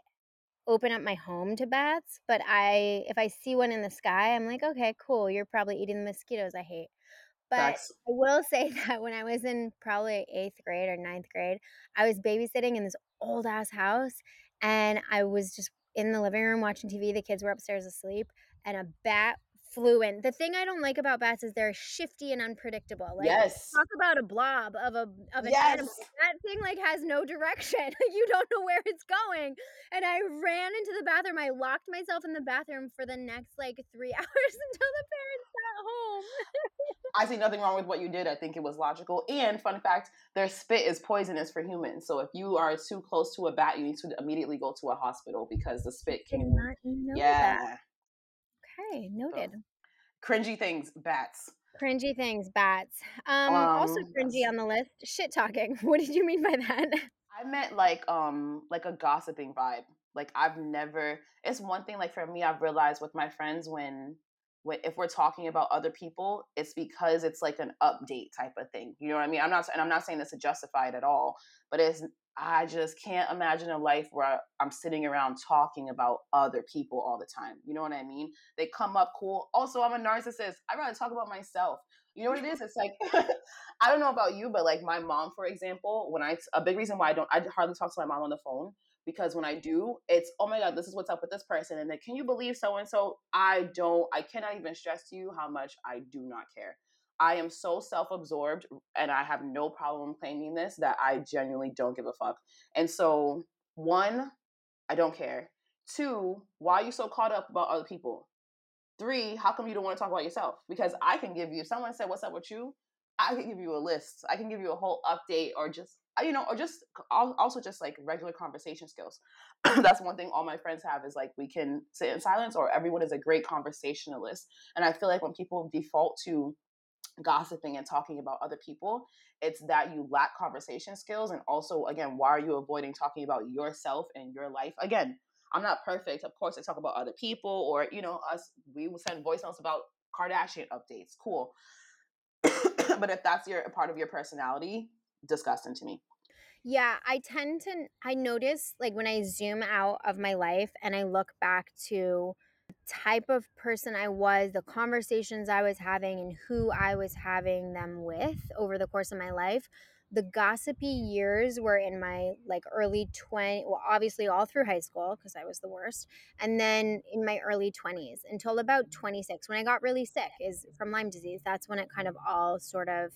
open up my home to bats, but I if I see one in the sky, I'm like, "Okay, cool. You're probably eating the mosquitoes I hate." But. I will say that when I was in probably 8th grade or ninth grade, I was babysitting in this old ass house, and I was just in the living room watching TV, the kids were upstairs asleep, and a bat in. The thing I don't like about bats is they're shifty and unpredictable. Like, Yes. talk about a blob of a of an Yes! animal. That thing, like, has no direction. You don't know where it's going, and I ran into the bathroom. I locked myself in the bathroom for the next, like, 3 hours until the parents got home. I see nothing wrong with what you did. I think it was logical, and fun fact, their spit is poisonous for humans, so if you are too close to a bat, you need to immediately go to a hospital because the spit can know that. Okay, So, noted. cringy things, bats. Cringy things, bats. Um, also Um, cringy yes. on the list, shit talking. What did you mean by that? I meant, like, um, like a gossiping vibe. Like, I've never it's one thing, like, for me, I've realized with my friends when when if we're talking about other people, it's because it's like an update type of thing, you know what I mean? I'm not and I'm not saying this to justify it at all, but it's I just can't imagine a life where I'm sitting around talking about other people all the time, you know what I mean? They come up cool also, I'm a narcissist. I'd rather talk about myself. You know what it is? It's like I don't know about you, but, like, my mom, for example, when I a big reason why I don't I hardly talk to my mom on the phone, because when I do, it's, "Oh my god, this is what's up with this person," and then, "Can you believe so and so?" I don't I cannot even stress to you how much I do not care. I am so self-absorbed, and I have no problem claiming this, that I genuinely don't give a fuck. And so, 1, I don't care. 2, why are you so caught up about other people? 3, how come you don't wanna talk about yourself? Because I can give you if someone said, "What's up with you?" I can give you a list. I can give you a whole update or just uh, you know, or just also just, like, regular conversation skills. That's one thing all my friends have is, like, we can sit in silence or everyone is a great conversationalist. And I feel like when people default to gossiping and talking about other people, it's that you lack conversation skills, and also, again, why are you avoiding talking about yourself and your life? Again, I'm not perfect. Of course, I talk about other people or, you know, us we will send voice notes about Kardashian updates, cool. But if that's your part of your personality, disgusting to me. Yeah, I tend to I notice, like, when I zoom out of my life and I look back to type of person I was, the conversations I was having, and who I was having them with over the course of my life, the gossipy years were in my, like, early twen well, obviously all through high school because I was the worst, and then in my early 20s until about 26 when I got really sick is from Lyme disease. That's when it kind of all sort of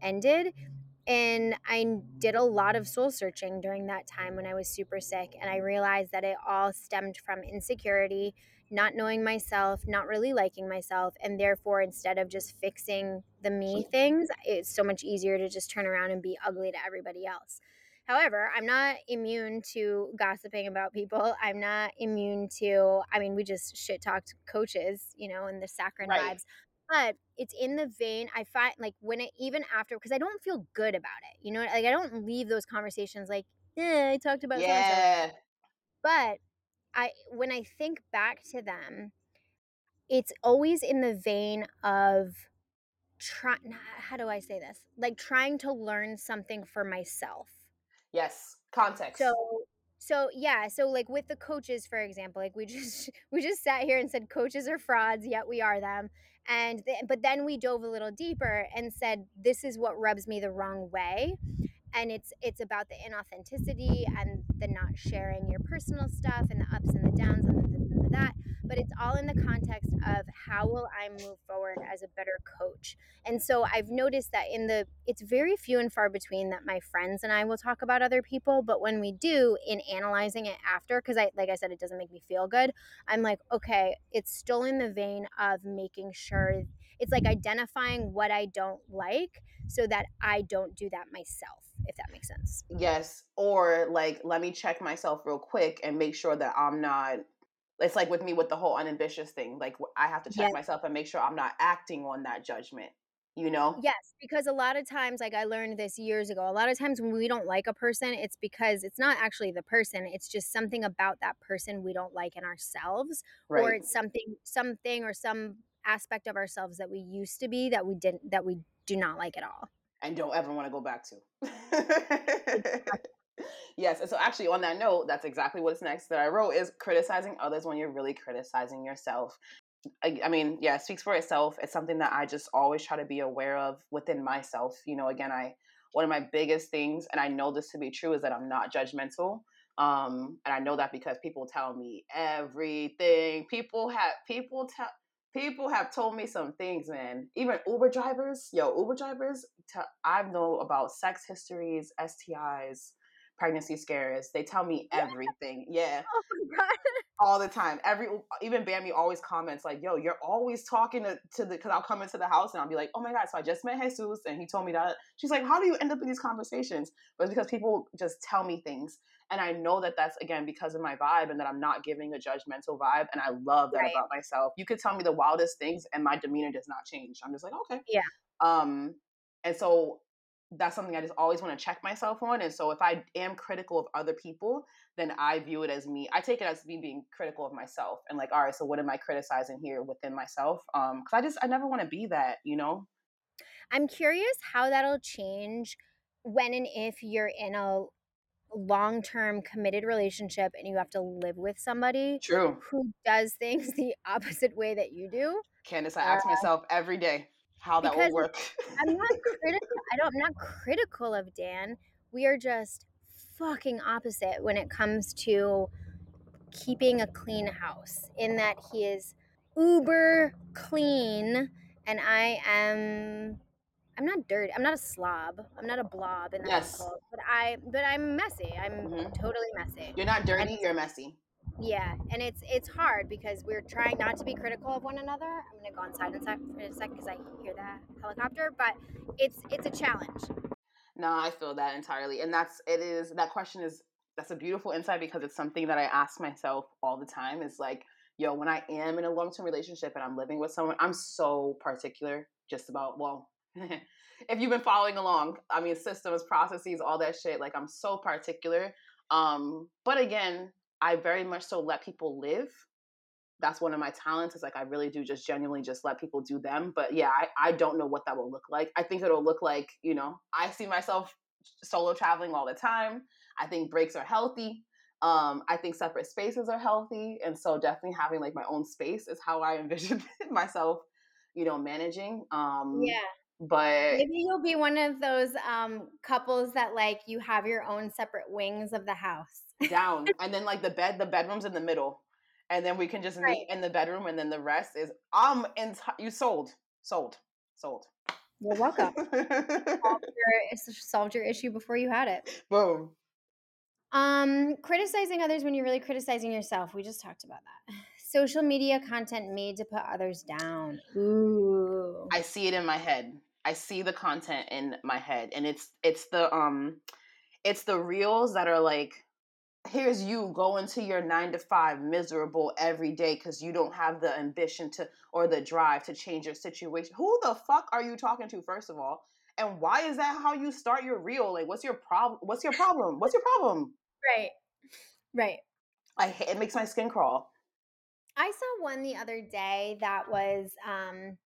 ended, and I did a lot of soul searching during that time when I was super sick, and I realized that it all stemmed from insecurity, not knowing myself, not really liking myself, and therefore, instead of just fixing the me things, it's so much easier to just turn around and be ugly to everybody else. However, I'm not immune to gossiping about people. I'm not immune to I mean, we just shit talked coaches, you know, and the saccharine Right. vibes, but it's in the vein I find like, when it even after, because I don't feel good about it, you know? Like, I don't leave those conversations like, "Eh, I talked about and so." Yeah. But I when I think back to them, it's always in the vein of try how do I say this? Like, trying to learn something for myself. Yes, context. So so, yeah, so, like, with the coaches, for example, like, we just we just sat here and said coaches are frauds, yet we are them, and but then we dove a little deeper and said, "This is what rubs me the wrong way," and it's it's about the inauthenticity and the not sharing your personal stuff and the ups and the downs and the the that but it's all in the context of how will i move forward as a better coach. And so i've noticed that in the it's very few and far between that my friends and i will talk about other people but when we do in analyzing it after because i like i said it doesn't make me feel good i'm like okay it's still in the vein of making sure it's like identifying what i don't like so that i don't do that myself if that makes sense. Yes. Or like, let me check myself real quick and make sure that I'm not. It's like with me with the whole unambitious thing. Like, I have to check yes. myself and make sure I'm not acting on that judgment. You know? Yes, because a lot of times, like I learned this years ago, a lot of times when we don't like a person, it's because it's not actually the person. It's just something about that person we don't like in ourselves, right. or it's something, something, or some aspect of ourselves that we used to be that we didn't, that we do not like at all and don't ever want to go back to. yes, and so actually on that note, that's exactly what's next that I wrote is criticizing others when you're really criticizing yourself. I, I, mean, yeah, it speaks for itself. It's something that I just always try to be aware of within myself. You know, again, I one of my biggest things, and I know this to be true, is that I'm not judgmental. Um, and I know that because people tell me everything. People have people tell people have told me some things, man. Even Uber drivers, yo, Uber drivers, t- I know about sex histories, STIs, pregnancy scares. They tell me everything. Yeah. Oh. All the time. Every even Bambi always comments like, "Yo, you're always talking to, to the." Because I'll come into the house and I'll be like, "Oh my god!" So I just met Jesus and he told me that. She's like, "How do you end up in these conversations?" But it's because people just tell me things, and I know that that's again because of my vibe and that I'm not giving a judgmental vibe, and I love that right. about myself. You could tell me the wildest things, and my demeanor does not change. I'm just like, okay, yeah. Um, and so that's something I just always want to check myself on. And so if I am critical of other people, then I view it as me. I take it as me being critical of myself and like, all right, so what am I criticizing here within myself? Um, because I just I never want to be that, you know. I'm curious how that'll change when and if you're in a long-term committed relationship and you have to live with somebody True. who does things the opposite way that you do. Candace, I ask uh, myself every day how that will work. I'm not critical. I don't. I'm not critical of Dan. We are just fucking opposite when it comes to keeping a clean house. In that he is uber clean, and I am. I'm not dirty. I'm not a slob. I'm not a blob in that yes. but I. But I'm messy. I'm mm-hmm. totally messy. You're not dirty. And, you're messy. Yeah, and it's it's hard because we're trying not to be critical of one another. I'm gonna go inside in, sec- in a second because I hear that helicopter, but it's it's a challenge. No, I feel that entirely, and that's it is that question is that's a beautiful insight because it's something that I ask myself all the time. Is like, yo, when I am in a long term relationship and I'm living with someone, I'm so particular just about well. if you've been following along, I mean, systems, processes, all that shit. Like, I'm so particular. Um, but again, I very much so let people live. That's one of my talents is like I really do just genuinely just let people do them. But yeah, I, I don't know what that will look like. I think it'll look like, you know, I see myself solo traveling all the time. I think breaks are healthy. Um, I think separate spaces are healthy. And so definitely having like my own space is how I envision myself, you know, managing. Um yeah but maybe you'll be one of those um couples that like you have your own separate wings of the house. Down and then like the bed the bedroom's in the middle and then we can just right. meet in the bedroom and then the rest is um in you sold sold sold. You're welcome. Solved, your, solved your issue before you had it. Boom. Um criticizing others when you're really criticizing yourself we just talked about that. Social media content made to put others down. Ooh. i see it in my head I see the content in my head and it's it's the um it's the reels that are like here's you going to your 9 to 5 miserable every day cuz you don't have the ambition to or the drive to change your situation. Who the fuck are you talking to first of all? And why is that how you start your reel? Like what's your problem? What's your problem? What's your problem? Right. Right. I it makes my skin crawl. I saw one the other day that was um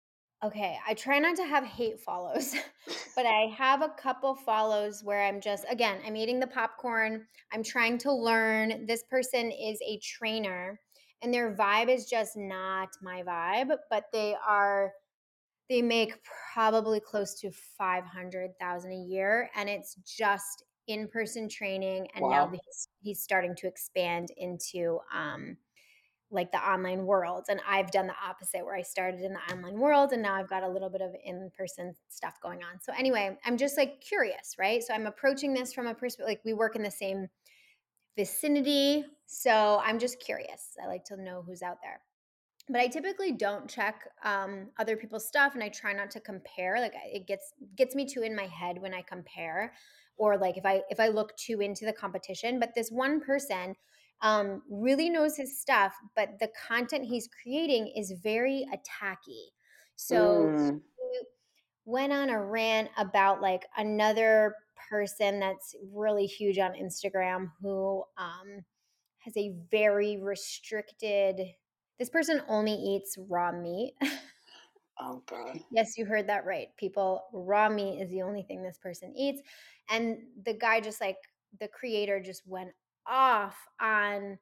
Okay, I try not to have hate follows, but I have a couple follows where I'm just, again, I'm eating the popcorn. I'm trying to learn. This person is a trainer and their vibe is just not my vibe, but they are They make probably close to 500,000 a year and it's just in-person training and now he's, he's starting to expand into um like the online world and I've done the opposite where I started in the online world and now I've got a little bit of in-person stuff going on. So anyway, I'm just like curious, right? So I'm approaching this from a perspective like we work in the same vicinity. So I'm just curious. I like to know who's out there. But I typically don't check um, other people's stuff, and I try not to compare. Like it gets gets me too in my head when I compare, or like if I if I look too into the competition. But this one person um, really knows his stuff, but the content he's creating is very attacky. So Mm. he went on a rant about like another person that's really huge on Instagram who um, has a very restricted. This person only eats raw meat. Oh god. yes, you heard that right. People, raw meat is the only thing this person eats. And the guy just like, the creator just went off on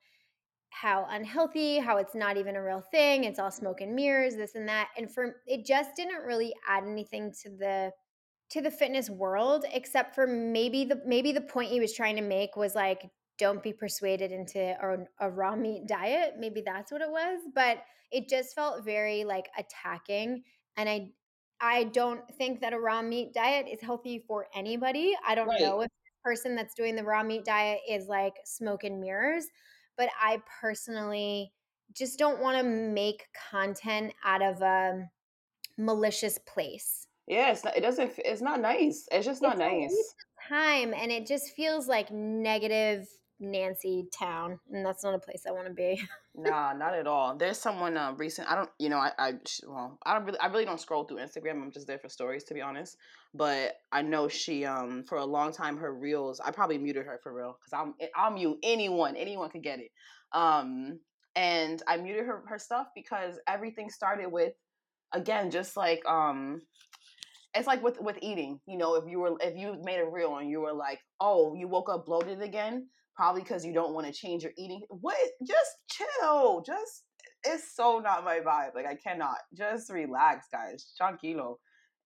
how unhealthy, how it's not even a real thing. It's all smoke and mirrors, this and that. And for it just didn't really add anything to the to the fitness world except for maybe the maybe the point he was trying to make was like don't be persuaded into a, a raw meat diet maybe that's what it was but it just felt very like attacking and i i don't think that a raw meat diet is healthy for anybody i don't Right. know if person that's doing the raw meat diet is like smoke and mirrors but i personally just don't want to make content out of a malicious place Yeah, it's not, it doesn't. It's not nice. It's just not it's nice. time and it just feels like negative Nancy town, and that's not a place I want to be. Nah, not at all. There's someone uh, recent. I don't. You know, I. I well, I don't really. I really don't scroll through Instagram. I'm just there for stories, to be honest. But I know she. Um, for a long time, her reels. I probably muted her for real because I'm. I'll mute anyone. Anyone could get it. Um, and I muted her her stuff because everything started with, again, just like um it's like with with eating you know if you were if you made a reel and you were like oh you woke up bloated again probably because you don't want to change your eating what just chill just it's so not my vibe like i cannot just relax guys tranquilo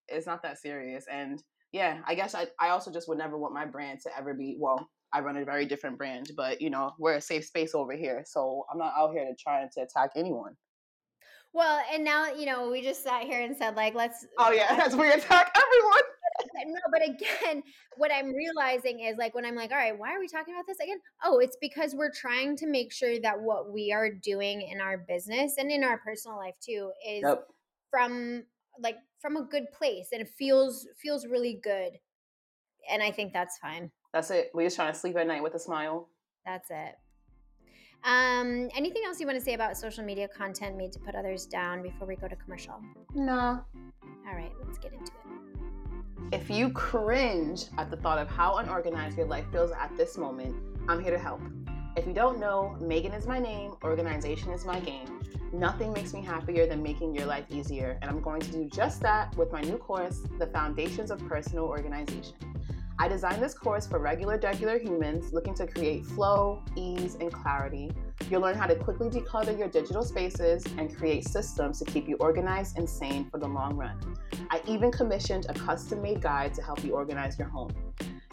it's not that serious and yeah i guess i, I also just would never want my brand to ever be well i run a very different brand but you know we're a safe space over here so i'm not out here to try to attack anyone Well, and now, you know, we just sat here and said, like, let's. oh yeah that's we attack everyone No, but again, what I'm realizing is like when I'm like, all right, why are we talking about this again? Oh, it's because we're trying to make sure that what we are doing in our business and in our personal life too is yep from like from a good place and it feels feels really good. And I think that's fine. that's it we just trying to sleep at night with a smile That's it. Um, anything else you want to say about social media content made to put others down before we go to commercial? no All right, let's get into it. If you cringe at the thought of how unorganized your life feels at this moment, I'm here to help. If you don't know, Maegan is my name, organization is my game. Nothing makes me happier than making your life easier, and I'm going to do just that with my new course, The Foundations of Personal Organization. I designed this course for regular, regular humans looking to create flow, ease, and clarity. You'll learn how to quickly declutter your digital spaces and create systems to keep you organized and sane for the long run. I even commissioned a custom-made guide to help you organize your home.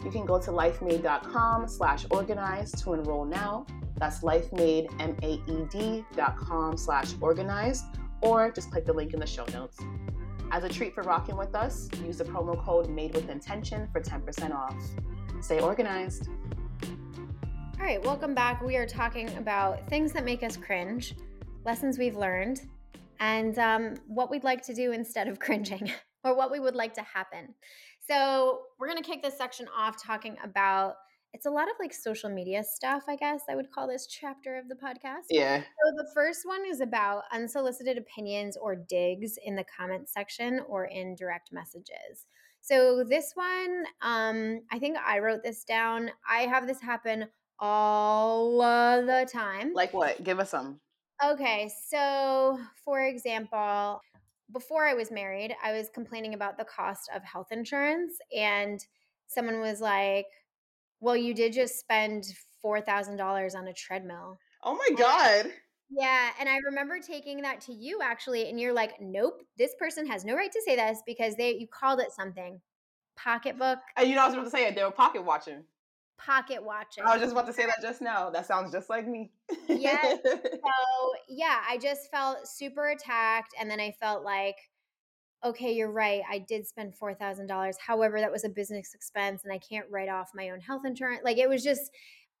You can go to lifemade.com slash organize to enroll now. That's lifemade, M-A-E-D dot com slash organized, or just click the link in the show notes. As a treat for rocking with us, use the promo code Maed with Intention for 10% off. Stay organized. All right, welcome back. We are talking about things that make us cringe, lessons we've learned, and um, what we'd like to do instead of cringing, or what we would like to happen. So, we're going to kick this section off talking about it's a lot of like social media stuff, I guess I would call this chapter of the podcast. Yeah. So, the first one is about unsolicited opinions or digs in the comment section or in direct messages. So, this one, um, I think I wrote this down. I have this happen all the time. Like what? Give us some. Okay, so for example, before I was married, I was complaining about the cost of health insurance, and someone was like, Well, you did just spend $4,000 on a treadmill. Oh my God. Yeah, and I remember taking that to you actually, and you're like, "Nope, this person has no right to say this because they you called it something. Pocketbook, And you know, I was about to say it. They were pocket watching. pocket watching. I was just about to say that just now. That sounds just like me. Yes. So, yeah, I just felt super attacked, and then I felt like, "Okay, you're right, I did spend $4,000. However, that was a business expense, and I can't write off my own health insurance." Like, it was just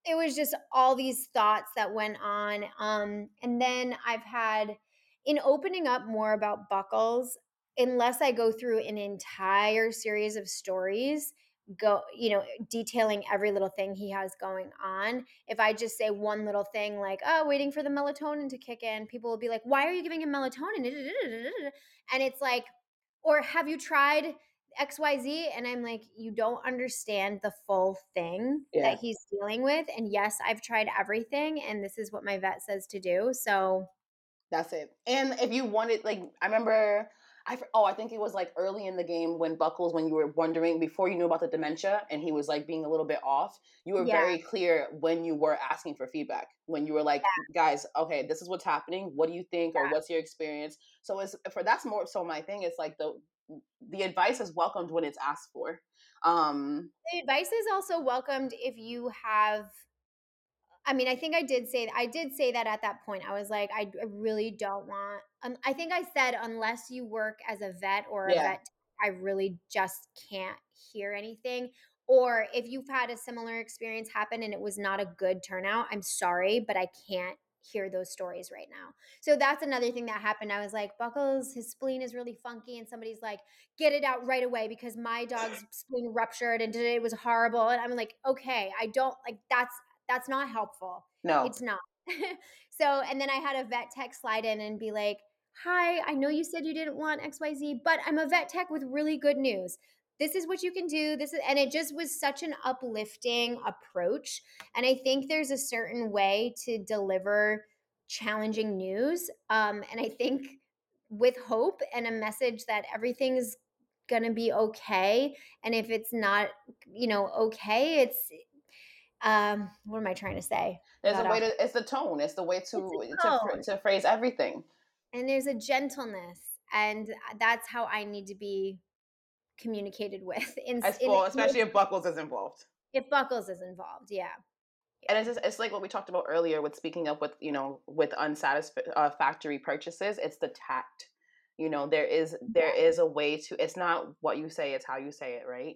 it was just all these thoughts that went on, um, and then I've had in opening up more about Buckles, unless I go through an entire series of stories, go you know, detailing every little thing he has going on, if I just say one little thing like, "Oh, waiting for the melatonin to kick in," people will be like, "Why are you giving him melatonin?" And it's like, or "Have you tried XYZ?" And I'm like, "You don't understand the full thing yeah. that he's dealing with, and yes, I've tried everything, and this is what my vet says to do." So That's it. And if you wanted, like, I remember, I oh, I think it was like early in the game when Buckles, when you were wondering before you knew about the dementia, and he was like being a little bit off. You were yeah, very clear when you were asking for feedback. When you were like, yeah, guys, okay, this is what's happening. What do you think, or what's your experience? So it's for that's more so my thing. It's like the the advice is welcomed when it's asked for. Um, The advice is also welcomed if you have I mean, I think I did say I did say that at that point. I was like, I, really don't want. Um, I think I said unless you work as a vet or a yeah, vet, I really just can't hear anything. Or if you've had a similar experience happen and it was not a good turnout, I'm sorry, but I can't hear those stories right now. So that's another thing that happened. I was like, Buckles, his spleen is really funky, and somebody's like, get it out right away because my dog's spleen ruptured and today it was horrible. And I'm like, okay, I don't like that's that's not helpful. no, It's not. so, and then I had a vet tech slide in and be like, Hi, I know you said you didn't want XYZ, but I'm a vet tech with really good news. This is what you can do. This is, and it just was such an uplifting approach. And I think there's a certain way to deliver challenging news. Um, and I think with hope and a message that everything's going to be okay. And if it's not, you know, okay, it's um, what am I trying to say? there's a way to. It's the tone. It's the way to to to phrase everything. and there's a gentleness, and uh, that's how I need to be communicated with. In, As in well, especially if Buckles is involved. if Buckles is involved, yeah, and it's just it's like what we talked about earlier with speaking up with you know with unsatisfactory purchases it's the tact you know there is there is a way to it's not what you say it's how you say it right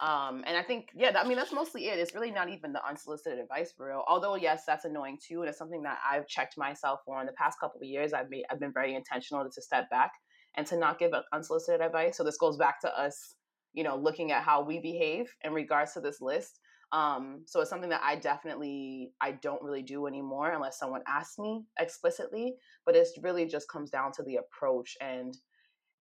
um and i think yeah i mean that's mostly it it's really not even the unsolicited advice for real although yes that's annoying too and it's something that i've checked myself for in the past couple of years i've made i've been very intentional to step back and to not give unsolicited advice so this goes back to us you know looking at how we behave in regards to this list um, so it's something that I definitely I don't really do anymore unless someone asks me explicitly. But it's really just comes down to the approach and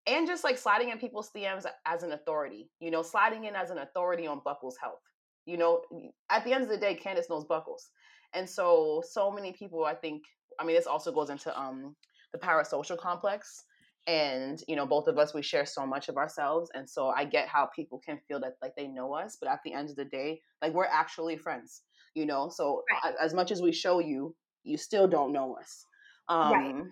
and just like sliding in people's DMs as an authority. You know, sliding in as an authority on Buckles' health. You know, at the end of the day, Candace knows Buckles, and so so many people. I think. I mean, this also goes into um, the parasocial complex and you know both of us we share so much of ourselves and so i get how people can feel that like they know us but at the end of the day like we're actually friends you know so right, as much as we show you you still don't know us right. um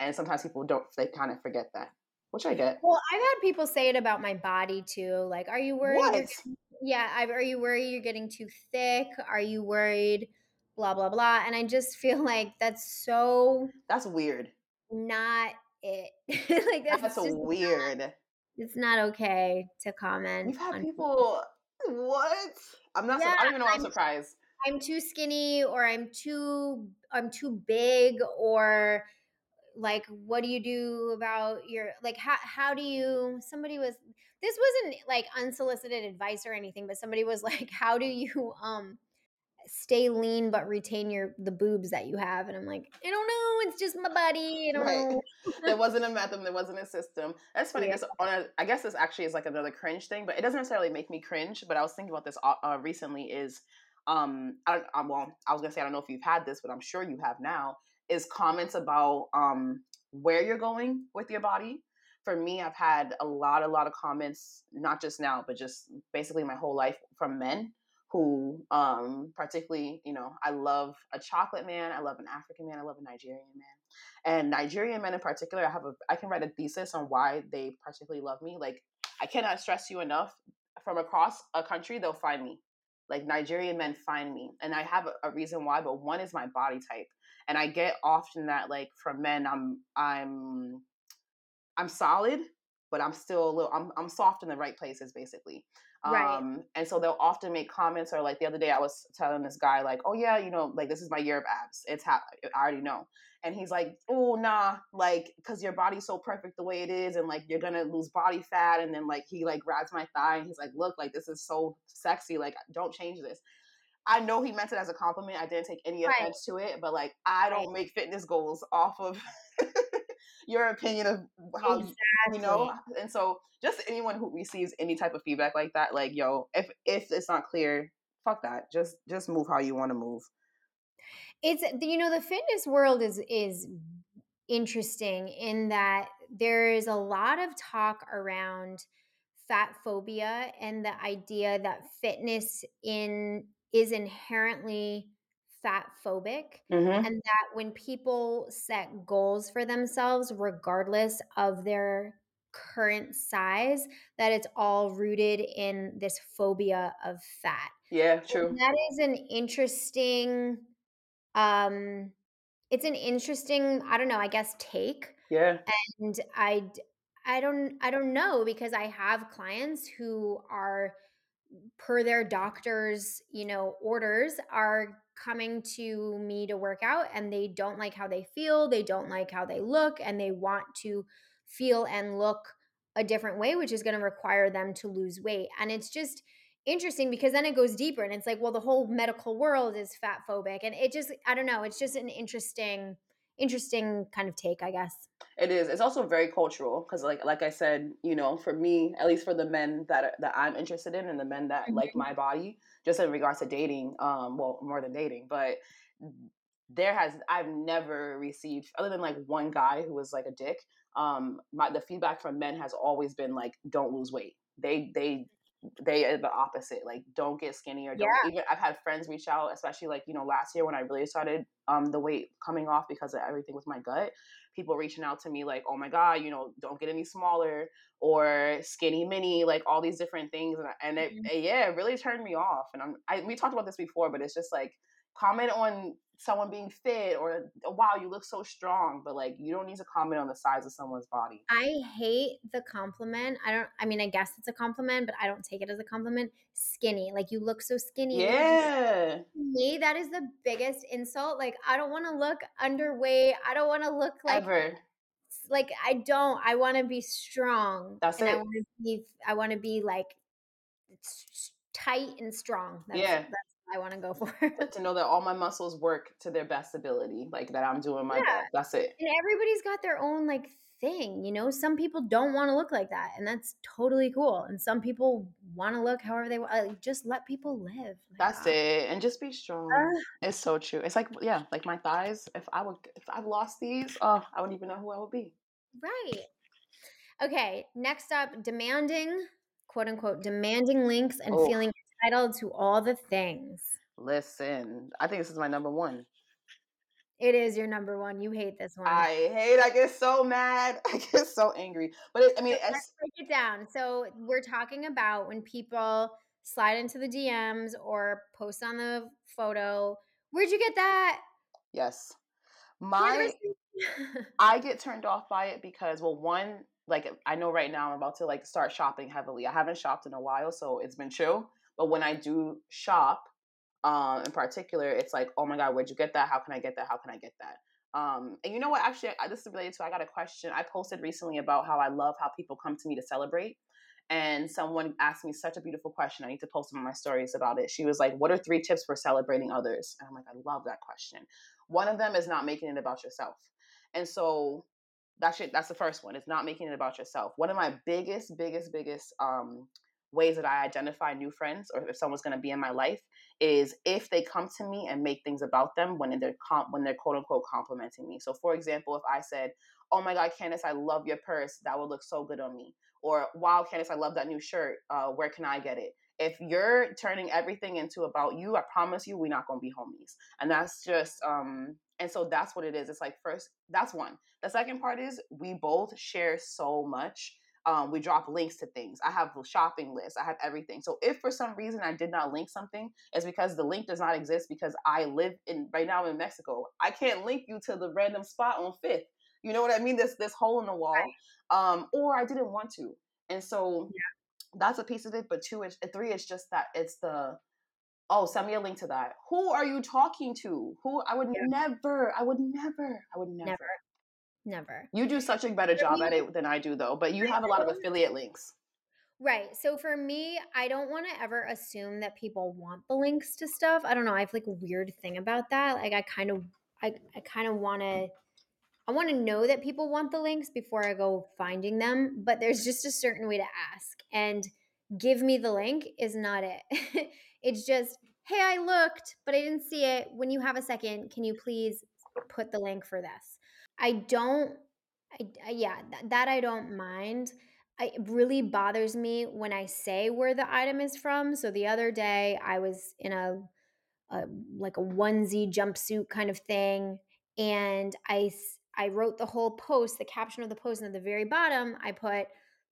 and sometimes people don't they kind of forget that which i get Well, I've had people say it about my body too. Like, are you worried what getting, yeah, I, are you worried you're getting too thick? Are you worried, blah, blah, blah. And I just feel like that's so that's weird not it. like, that's that's just weird It's not okay to comment you've had on people what i'm not Yeah, i don't even know i'm I'm surprised I'm too skinny or I'm too I'm too big or like what do you do about your like how how do you somebody was this wasn't like unsolicited advice or anything but somebody was like how do you um stay lean but retain your the boobs that you have and I'm like I don't know it's just my body I don't Right. know There wasn't a method, there wasn't a system. That's funny. yeah a, I guess this actually is like another cringe thing, but it doesn't necessarily make me cringe. But I was thinking about this uh, uh, recently. Is um, I don't, um, well, I was gonna say I don't know if you've had this, but I'm sure you have now. Is comments about um where you're going with your body. For me, I've had a lot, a lot of comments, not just now, but just basically my whole life from men who um particularly you know i love a chocolate man i love an african man i love a nigerian man. And nigerian men in particular i have a i can write a thesis on why they particularly love me. Like i cannot stress you enough from across a country they'll find me. Like nigerian men find me. And i have a, a reason why but one is my body type and i get often that like from men i'm i'm i'm solid but i'm still a little i'm, I'm soft in the right places basically Right. um, and so they'll often make comments or like the other day I was telling this guy like, oh yeah, you know, like this is my year of abs. It's ha- I already know. And he's like, oh nah, like because your body's so perfect the way it is, and like you're gonna lose body fat. And then like he like grabs my thigh and he's like, look, like this is so sexy. Like don't change this. I know he meant it as a compliment. I didn't take any Right. offense to it, but like I don't Right. make fitness goals off of your opinion of how you you know and so just anyone who receives any type of feedback like that like yo if if it's not clear fuck that just just move how you want to move It's you know the fitness world is is interesting in that there is a lot of talk around fat phobia and the idea that fitness in is inherently fat phobic mm-hmm. and that when people set goals for themselves regardless of their current size that it's all rooted in this phobia of fat. Yeah and true. that is an interesting um it's an interesting i don't know i guess take yeah. and i i don't i don't know because i have clients who are per their doctor's you know orders are coming to me to work out and they don't like how they feel they don't like how they look and they want to feel and look a different way which is going to require them to lose weight. And it's just interesting because then it goes deeper and it's like well the whole medical world is fat phobic and it just i don't know it's just an interesting interesting kind of take i guess it is it's also very cultural because like like i said you know for me at least for the men that that i'm interested in and the men that like Mhm. my body just in regards to dating um well more than dating but there has i've never received other than like one guy who was like a dick um my the feedback from men has always been like don't lose weight they they they are the opposite like don't get skinny or don't yeah even i've had friends reach out especially like you know last year when i really started um the weight coming off because of everything with my gut people reaching out to me like oh my god you know don't get any smaller or skinny mini like all these different things and, and it, Mhm. it- yeah it really turned me off and i'm I, we talked about this before but it's just like comment on someone being fit or wow you look so strong but like you don't need to comment on the size of someone's body I hate the compliment. I don't I mean, I guess it's a compliment, but I don't take it as a compliment. Skinny. Like you look so skinny. You look so yeah to me, that is the biggest insult. Like I don't want to look underweight. I don't want to look like ever like I don't. I want to be strong that's and I it want to be I want to be like tight and strong. That's yeah that's I want to go for. to, to know that all my muscles work to their best ability like that i'm doing my yeah. best that's it And everybody's got their own like thing, you know. Some people don't want to look like that, and that's totally cool. And some people want to look however they want. Like, just let people live. My That's God. it. And just be strong. Uh, It's so true. It's like yeah, like my thighs. If I would if I've lost these, oh, I wouldn't even know who I would be. right. Okay. Next up, demanding, quote unquote, demanding links and Oh, feeling entitled to all the things. listen. I think this is my number one. It is your number one. You hate this one. I hate. I get so mad. I get so angry. But it, I mean, So let's break it down. So we're talking about when people slide into the DMs or post on the photo. Where'd you get that? yes. My. I get turned off by it because well, one like I know right now I'm about to like start shopping heavily. I haven't shopped in a while, so it's been chill. But when I do shop, um, in particular, it's like, oh my god, where'd you get that? How can I get that? How can I get that? Um, and you know what? Actually, I, this is related to. I got a question. I posted recently about how I love how people come to me to celebrate, and someone asked me such a beautiful question. I need to post some of my stories about it. She was like, "What are three tips for celebrating others?" And I'm like, I love that question. One of them is not making it about yourself, and so that's it. That's the first one. It's not making it about yourself. One of my biggest, biggest, biggest um, ways that I identify new friends or if someone's going to be in my life is if they come to me and make things about them when they're comp- when they're quote unquote complimenting me. So, for example, if I said, "Oh my God, Candace, I love your purse. That would look so good on me," or "Wow, Candace, I love that new shirt. Uh, where can I get it?" if you're turning everything into about you, I promise you, we're not gonna be homies. And that's just um and so that's what it is. It's like first, that's one. The second part is we both share so much. Um, we drop links to things. I have shopping lists. I have everything. So if for some reason I did not link something, it's because the link does not exist because I live in right now in Mexico. I can't link you to the random spot on Fifth. You know what I mean? This this hole in the wall. Um, or I didn't want to. And so yeah. that's a piece of it. But two, is, three, it's just that it's the oh, send me a link to that. Who are you talking to? Who I would yeah. never, I would never, I would never. Never. Never. You do such a better job at it than I do though, but you have a lot of affiliate links. Right. So for me, I don't want to ever assume that people want the links to stuff. I don't know. I have like a weird thing about that. Like I kind of I, I kind of want to I want to know that people want the links before I go finding them, but there's just a certain way to ask. And give me the link is not it. it's just, hey, I looked, but I didn't see it. When you have a second, can you please put the link for this? I don't, I, I, yeah, th- that I don't mind. I, it really bothers me when I say where the item is from. So the other day I was in a, a like a onesie jumpsuit kind of thing, and I I wrote the whole post, the caption of the post, and at the very bottom I put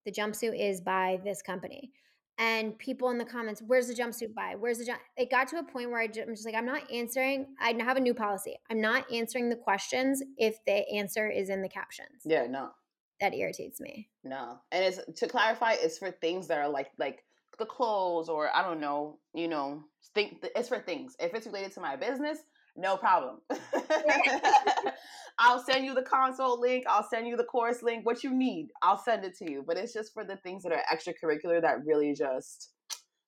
the jumpsuit is by this company and people in the comments, where's the jumpsuit by? Where's the jump? It got to a point where I just, I'm just like, I'm not answering. I have a new policy. I'm not answering the questions if the answer is in the captions. Yeah, no. That irritates me. No, and it's to clarify, it's for things that are like like the clothes or I don't know, you know, think it's for things. If it's related to my business, no problem. I'll send you the console link. I'll send you the course link. What you need, I'll send it to you. But it's just for the things that are extracurricular that really just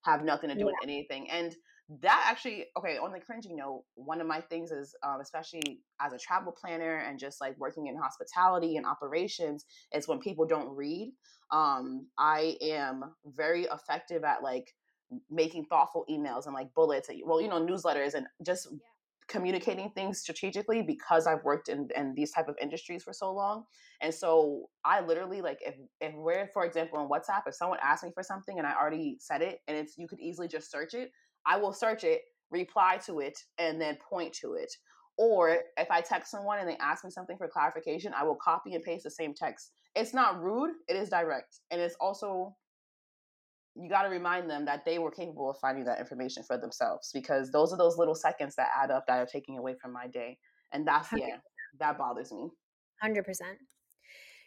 have nothing to do yeah. with anything. And that actually, okay, on the cringy note, one of my things is, um, especially as a travel planner and just like working in hospitality and operations, is when people don't read. Um, I am very effective at like making thoughtful emails and like bullets, well, you know, newsletters and just yeah communicating things strategically because I've worked in, in these type of industries for so long. And so I literally like if if we're for example on WhatsApp, if someone asks me for something and I already said it and it's you could easily just search it, I will search it, reply to it, and then point to it. Or if I text someone and they ask me something for clarification, I will copy and paste the same text. It's not rude, it is direct. And it's also you got to remind them that they were capable of finding that information for themselves because those are those little seconds that add up that are taking away from my day. And that's, 100. yeah, that bothers me. 100%.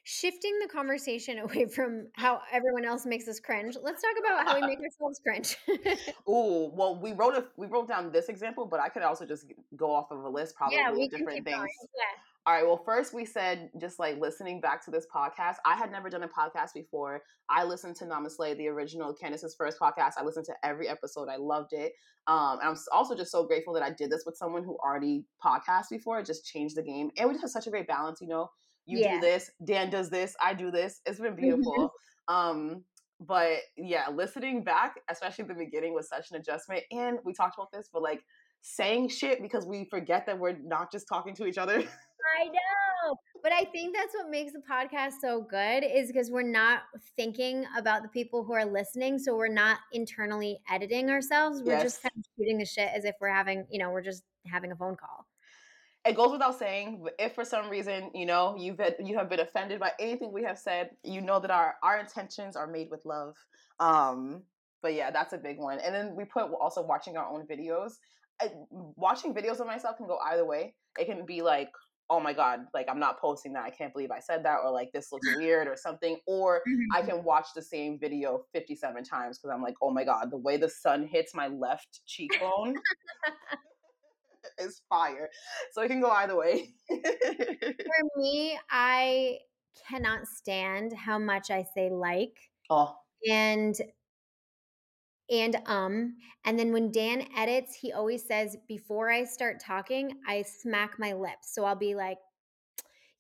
Shifting the conversation away from how everyone else makes us cringe, let's talk about how we make ourselves cringe. oh, well, we wrote a we wrote down this example, but I could also just go off of a list probably yeah, we different things. Yeah. All right. Well, first we said just like listening back to this podcast. I had never done a podcast before. I listened to Namaste, the original Candace's first podcast. I listened to every episode. I loved it. Um, and I'm also just so grateful that I did this with someone who already podcast before. It just changed the game, and we just have such a great balance. You know, you yeah. do this, Dan does this, I do this. It's been beautiful. um, but yeah, listening back, especially the beginning, was such an adjustment. And we talked about this, but like saying shit because we forget that we're not just talking to each other. I know. But I think that's what makes the podcast so good is because we're not thinking about the people who are listening. So we're not internally editing ourselves. We're yes. just kind of shooting the shit as if we're having, you know, we're just having a phone call. It goes without saying, if for some reason, you know, you've been, you have been offended by anything we have said, you know that our our intentions are made with love. Um, but yeah, that's a big one. And then we put also watching our own videos. I, watching videos of myself can go either way. It can be like oh my god like i'm not posting that i can't believe i said that or like this looks weird or something or i mm-hmm. can watch the same video 57 times because i'm like oh my god the way the sun hits my left cheekbone is fire. So it can go either way. For me i cannot stand how much i say like oh. and and um and then when dan edits he always says before i start talking i smack my lips. So i'll be like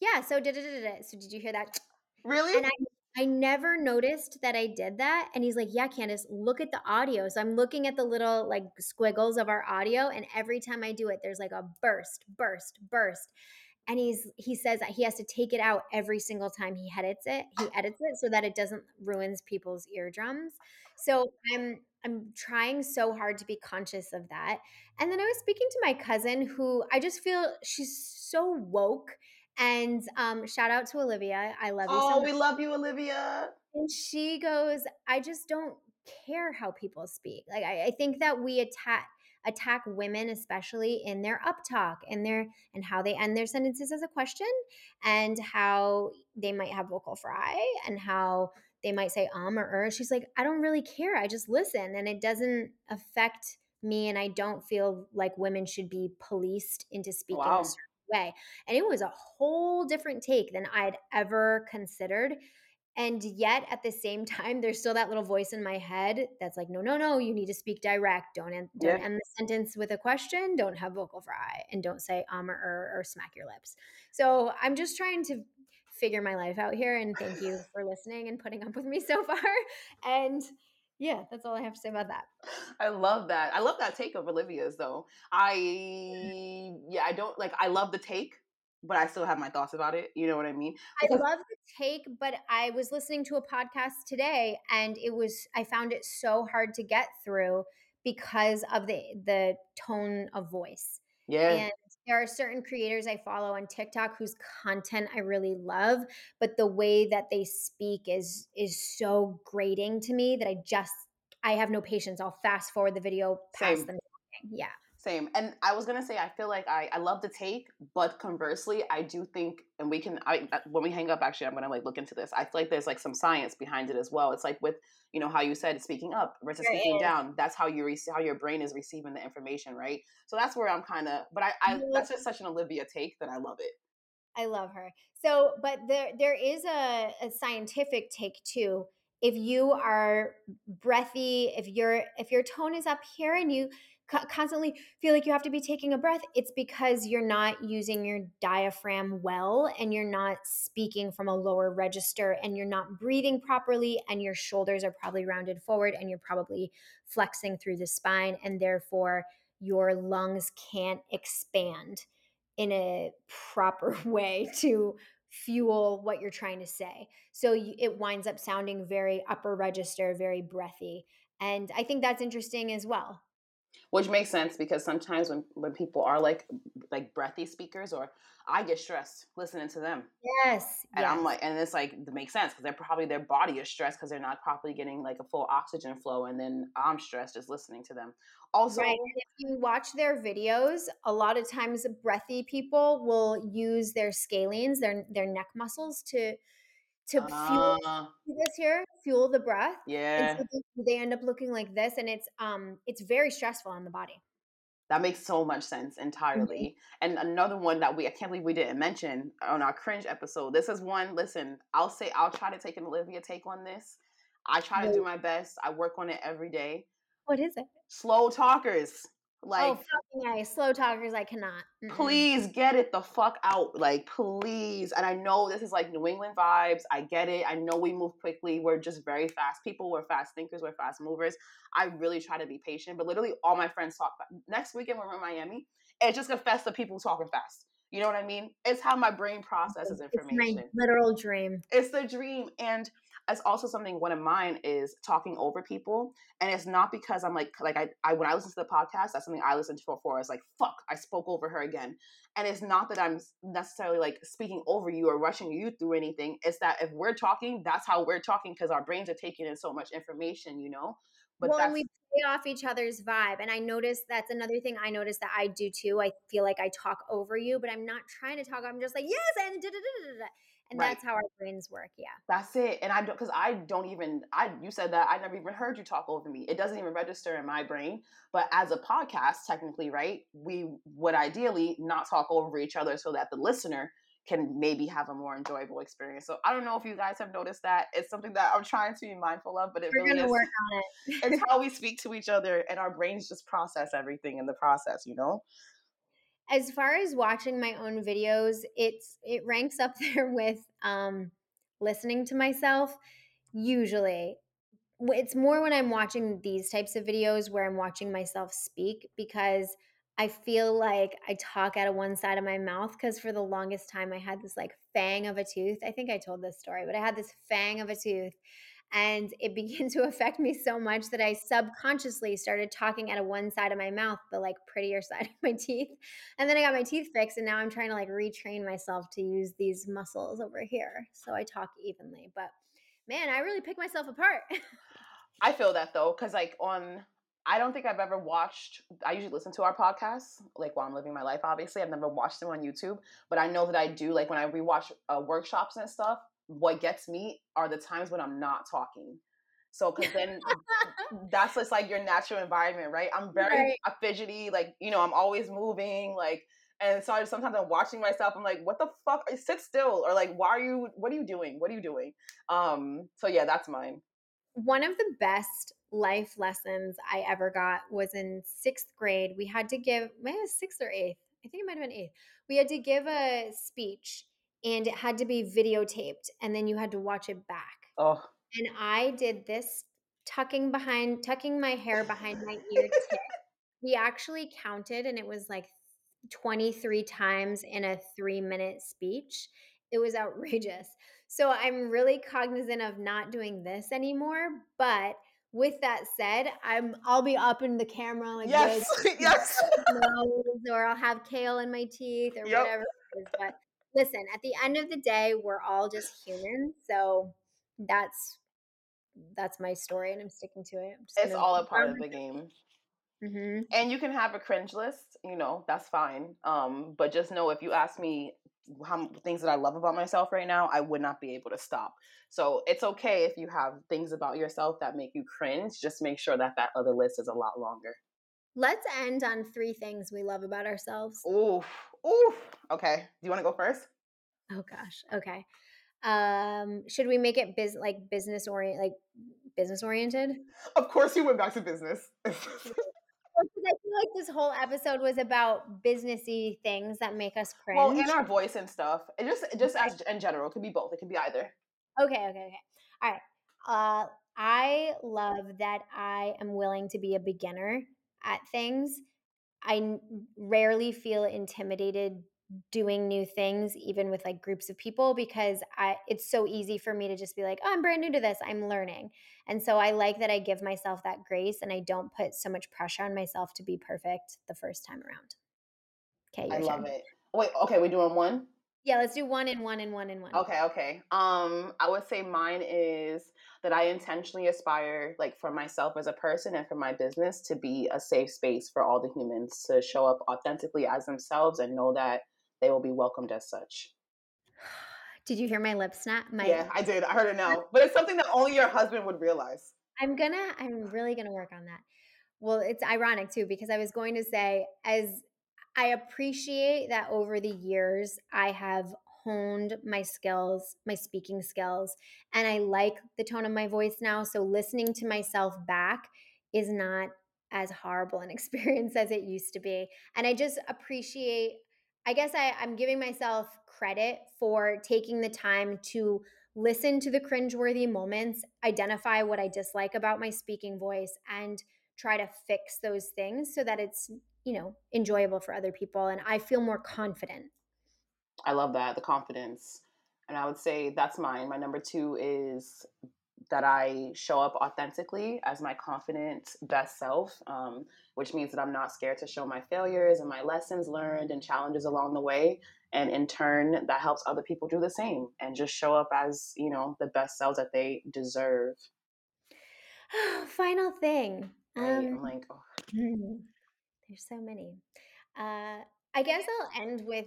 yeah so da, da, da, da. so did you hear that? Really? And i i never noticed that i did that and he's like yeah candace look at the audio. So i'm looking at the little like squiggles of our audio and every time i do it there's like a burst burst burst and he's he says that he has to take it out every single time he edits it he edits it so that it doesn't ruins people's eardrums so i'm i'm trying so hard to be conscious of that and then i was speaking to my cousin who i just feel she's so woke and um shout out to olivia i love you so Oh, much we love you, Olivia. and she goes, I just don't care how people speak. Like I, I think that we attack attack women, especially in their up talk and their and how they end their sentences as a question, and how they might have vocal fry and how they might say um or er. She's like, I don't really care. I just listen, and it doesn't affect me, and I don't feel like women should be policed into speaking a certain way. And it was a whole different take than I'd ever considered and yet at the same time, there's still that little voice in my head that's like, no, no, no, you need to speak direct. Don't end, don't Yeah. end the sentence with a question. Don't have vocal fry, and don't say um or er or smack your lips. So I'm just trying to figure my life out here. And thank you for listening and putting up with me so far. And yeah, that's all I have to say about that. I love that. I love that take of Olivia's though. I yeah, I don't like I love the take, but I still have my thoughts about it. You know what I mean? I love the take, but I was listening to a podcast today and it was I found it so hard to get through because of the the tone of voice. yeah, And there are certain creators I follow on TikTok whose content I really love, but the way that they speak is is so grating to me that I just I have no patience. I'll fast forward the video past Same. them talking. Yeah. Same. And I was gonna say I feel like I I love the take, but conversely, I do think, and we can I when we hang up, actually, I'm gonna like look into this. I feel like there's like some science behind it as well. It's like with you know how you said speaking up versus There speaking is. down. That's how you rec- how your brain is receiving the information, right? So that's where I'm kind of. But I, I that's just such an Olivia take that I love it. I love her. So, but there there is a, a scientific take too. If you are breathy, if your if your tone is up here and you constantly feel like you have to be taking a breath, it's because you're not using your diaphragm well and you're not speaking from a lower register and you're not breathing properly and your shoulders are probably rounded forward and you're probably flexing through the spine and therefore your lungs can't expand in a proper way to fuel what you're trying to say. So it winds up sounding very upper register, very breathy. And I think that's interesting as well. Which makes sense because sometimes when when people are like like breathy speakers or i get stressed listening to them Yes. and i'm like and it's like it makes sense because they're probably their body is stressed because they're not properly getting like a full oxygen flow and then i'm stressed just listening to them also Right. If you watch their videos, a lot of times breathy people will use their scalenes, their their neck muscles to to fuel uh, see this here, fuel the breath. And yeah so they- they end up looking like this and it's um it's very stressful on the body. that makes so much sense entirely and another one that we i can't believe we didn't mention on our cringe episode this is one listen i'll say i'll try to take an olivia take on this i try to do my best i work on it every day What is it? slow talkers Oh, like oh, fucking A. Slow talkers, I cannot. Mm-mm. please get it the fuck out like please and i know this is like new england vibes i get it i know we move quickly we're just very fast people we're fast thinkers we're fast movers i really try to be patient but literally all my friends talk next weekend when we're in miami it's just a fest of people talking fast you know what i mean it's how my brain processes It's my information literal dream. it's the dream and it's also something one of mine is talking over people and it's not because i'm like like i, I when i listen to the podcast that's something i listen to before it's like fuck i spoke over her again and it's not that i'm necessarily like speaking over you or rushing you through anything it's that if we're talking that's how we're talking because our brains are taking in so much information you know but well, we play off each other's vibe. And I notice that's another thing I notice that I do too. I feel like I talk over you, but I'm not trying to talk. I'm just like, yes, and da da da da da. And Right. that's how our brains work. Yeah. That's it. And I don't because I don't even I you said that I never even heard you talk over me. It doesn't even register in my brain. But as a podcast, technically, right, we would ideally not talk over each other so that the listener can maybe have a more enjoyable experience. So I don't know if you guys have noticed that. It's something that I'm trying to be mindful of, but it We're really is work on it. it's how we speak to each other and our brains just process everything in the process, you know? As far as watching my own videos, it's it ranks up there with um listening to myself usually. It's more when I'm watching these types of videos where I'm watching myself speak because I feel like I talk out of one side of my mouth because for the longest time I had this like fang of a tooth. I think I told this story, but I had this fang of a tooth and it began to affect me so much that I subconsciously started talking out of one side of my mouth, the like prettier side of my teeth. And then I got my teeth fixed and now I'm trying to like retrain myself to use these muscles over here so I talk evenly. But man, I really pick myself apart. I feel that though, because like on I don't think I've ever watched. I usually listen to our podcasts, like while I'm living my life. Obviously, I've never watched them on YouTube, but I know that I do. Like when I rewatch uh, workshops and stuff, what gets me are the times when I'm not talking. So, because then that's just like your natural environment, right? I'm very right. fidgety, like you know, I'm always moving, like, and so I sometimes I'm watching myself. I'm like, what the fuck? Sit still, or like, why are you? What are you doing? What are you doing? Um. So yeah, that's mine. One of the best life lessons I ever got was in sixth grade. We had to give, maybe sixth or eighth. I think it might have been eighth. We had to give a speech and it had to be videotaped and then you had to watch it back. Oh. And I did this tucking behind, tucking my hair behind my ear tip. We actually counted and it was like 23 times in a three minute speech. It was outrageous. So I'm really cognizant of not doing this anymore. But with that said, I'm I'll be up in the camera like yes, this, yes, or I'll have kale in my teeth or yep. whatever. But listen, at the end of the day, we're all just humans. So that's that's my story, and I'm sticking to it. it's all a part of the game. Mm-hmm. And you can have a cringe list, you know, that's fine. Um, but just know if you ask me how things that I love about myself right now, I would not be able to stop. So it's okay if you have things about yourself that make you cringe. Just make sure that that other list is a lot longer. Let's end on three things we love about ourselves. Ooh, ooh. Okay. Do you want to go first? Oh gosh. Okay. Um, should we make it biz like business orient like business oriented? Of course, you went back to business. I feel like this whole episode was about businessy things that make us cringe. Well, in our voice and stuff. It just just as in general, it could be both. It could be either. Okay, okay, okay. All right. Uh I love that I am willing to be a beginner at things. I rarely feel intimidated doing new things even with like groups of people because I it's so easy for me to just be like, "Oh, I'm brand new to this. I'm learning." And so I like that I give myself that grace and I don't put so much pressure on myself to be perfect the first time around. Okay, I love turn. it. Wait, okay, we're doing one? Yeah, let's do one and one and one and one. Okay, okay. Um, I would say mine is that I intentionally aspire, like for myself as a person and for my business, to be a safe space for all the humans to show up authentically as themselves and know that they will be welcomed as such. Did you hear my lip snap? My yeah, I did. I heard it now. But it's something that only your husband would realize. I'm gonna, I'm really gonna work on that. Well, it's ironic too, because I was going to say, as I appreciate that over the years, I have honed my skills, my speaking skills, and I like the tone of my voice now. So listening to myself back is not as horrible an experience as it used to be. And I just appreciate I guess I, I'm giving myself credit for taking the time to listen to the cringeworthy moments, identify what I dislike about my speaking voice, and try to fix those things so that it's, you know, enjoyable for other people and I feel more confident. I love that, the confidence. And I would say that's mine. My number two is that I show up authentically as my confident best self, um, which means that I'm not scared to show my failures and my lessons learned and challenges along the way. And in turn, that helps other people do the same and just show up as, you know, the best selves that they deserve. Final thing. Right? Um, I'm like, oh. There's so many. Uh, I guess I'll end with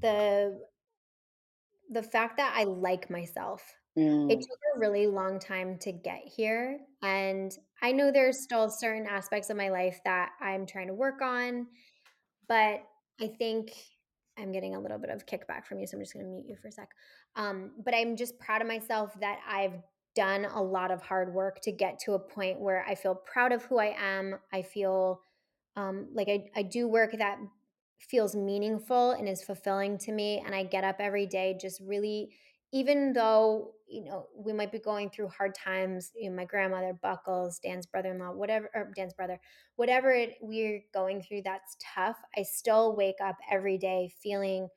the the fact that I like myself. Mm. It took a really long time to get here. And I know there's still certain aspects of my life that I'm trying to work on. But I think I'm getting a little bit of kickback from you. So I'm just going to mute you for a sec. Um, but I'm just proud of myself that I've done a lot of hard work to get to a point where I feel proud of who I am. I feel um, like I, I do work that feels meaningful and is fulfilling to me. And I get up every day just really even though you know we might be going through hard times you know my grandmother buckles dan's brother-in-law whatever or dan's brother whatever it, we're going through that's tough i still wake up every day feeling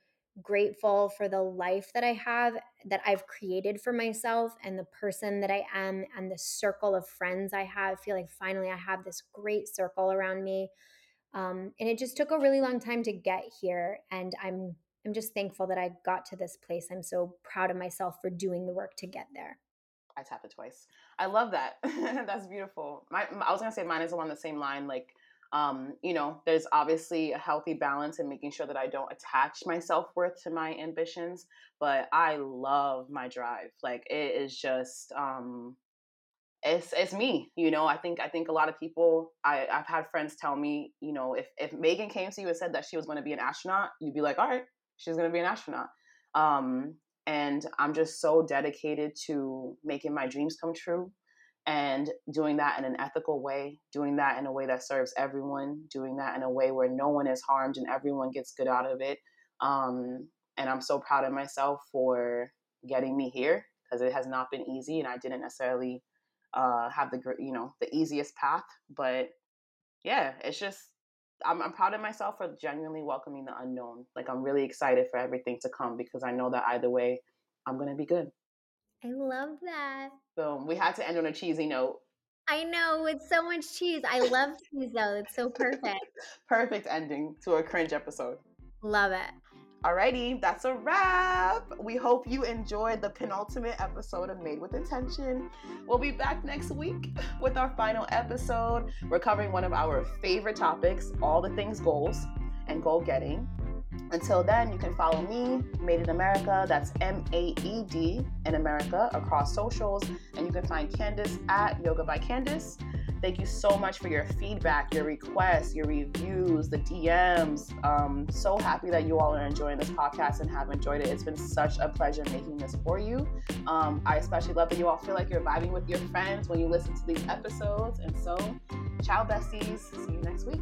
grateful for the life that i have that i've created for myself and the person that i am and the circle of friends i have I feel like finally i have this great circle around me um, and it just took a really long time to get here and i'm I'm just thankful that I got to this place. I'm so proud of myself for doing the work to get there. I tapped it twice. I love that. That's beautiful. My, I was gonna say mine is along the same line. Like, um, you know, there's obviously a healthy balance in making sure that I don't attach my self worth to my ambitions. But I love my drive. Like, it is just, um, it's it's me. You know, I think I think a lot of people. I I've had friends tell me, you know, if if Maegan came to you and said that she was going to be an astronaut, you'd be like, all right, she's going to be an astronaut. Um, and I'm just so dedicated to making my dreams come true and doing that in an ethical way, doing that in a way that serves everyone, doing that in a way where no one is harmed and everyone gets good out of it. Um, and I'm so proud of myself for getting me here because it has not been easy and I didn't necessarily uh, have the you know the easiest path, but yeah, it's just I'm, I'm proud of myself for genuinely welcoming the unknown. Like I'm really excited for everything to come because I know that either way, I'm gonna be good. I love that. So we had to end on a cheesy note. I know it's so much cheese. I love cheese though. It's so perfect. perfect ending to a cringe episode. Love it. Alrighty, that's a wrap. We hope you enjoyed the penultimate episode of Maed with Intention. We'll be back next week with our final episode. We're covering one of our favorite topics all the things goals and goal getting. Until then, you can follow me, Maed in America, that's M A E D in America, across socials. And you can find Candace at Yoga by Candace. Thank you so much for your feedback, your requests, your reviews, the DMs. Um, so happy that you all are enjoying this podcast and have enjoyed it. It's been such a pleasure making this for you. Um, I especially love that you all feel like you're vibing with your friends when you listen to these episodes. And so, ciao, besties. See you next week.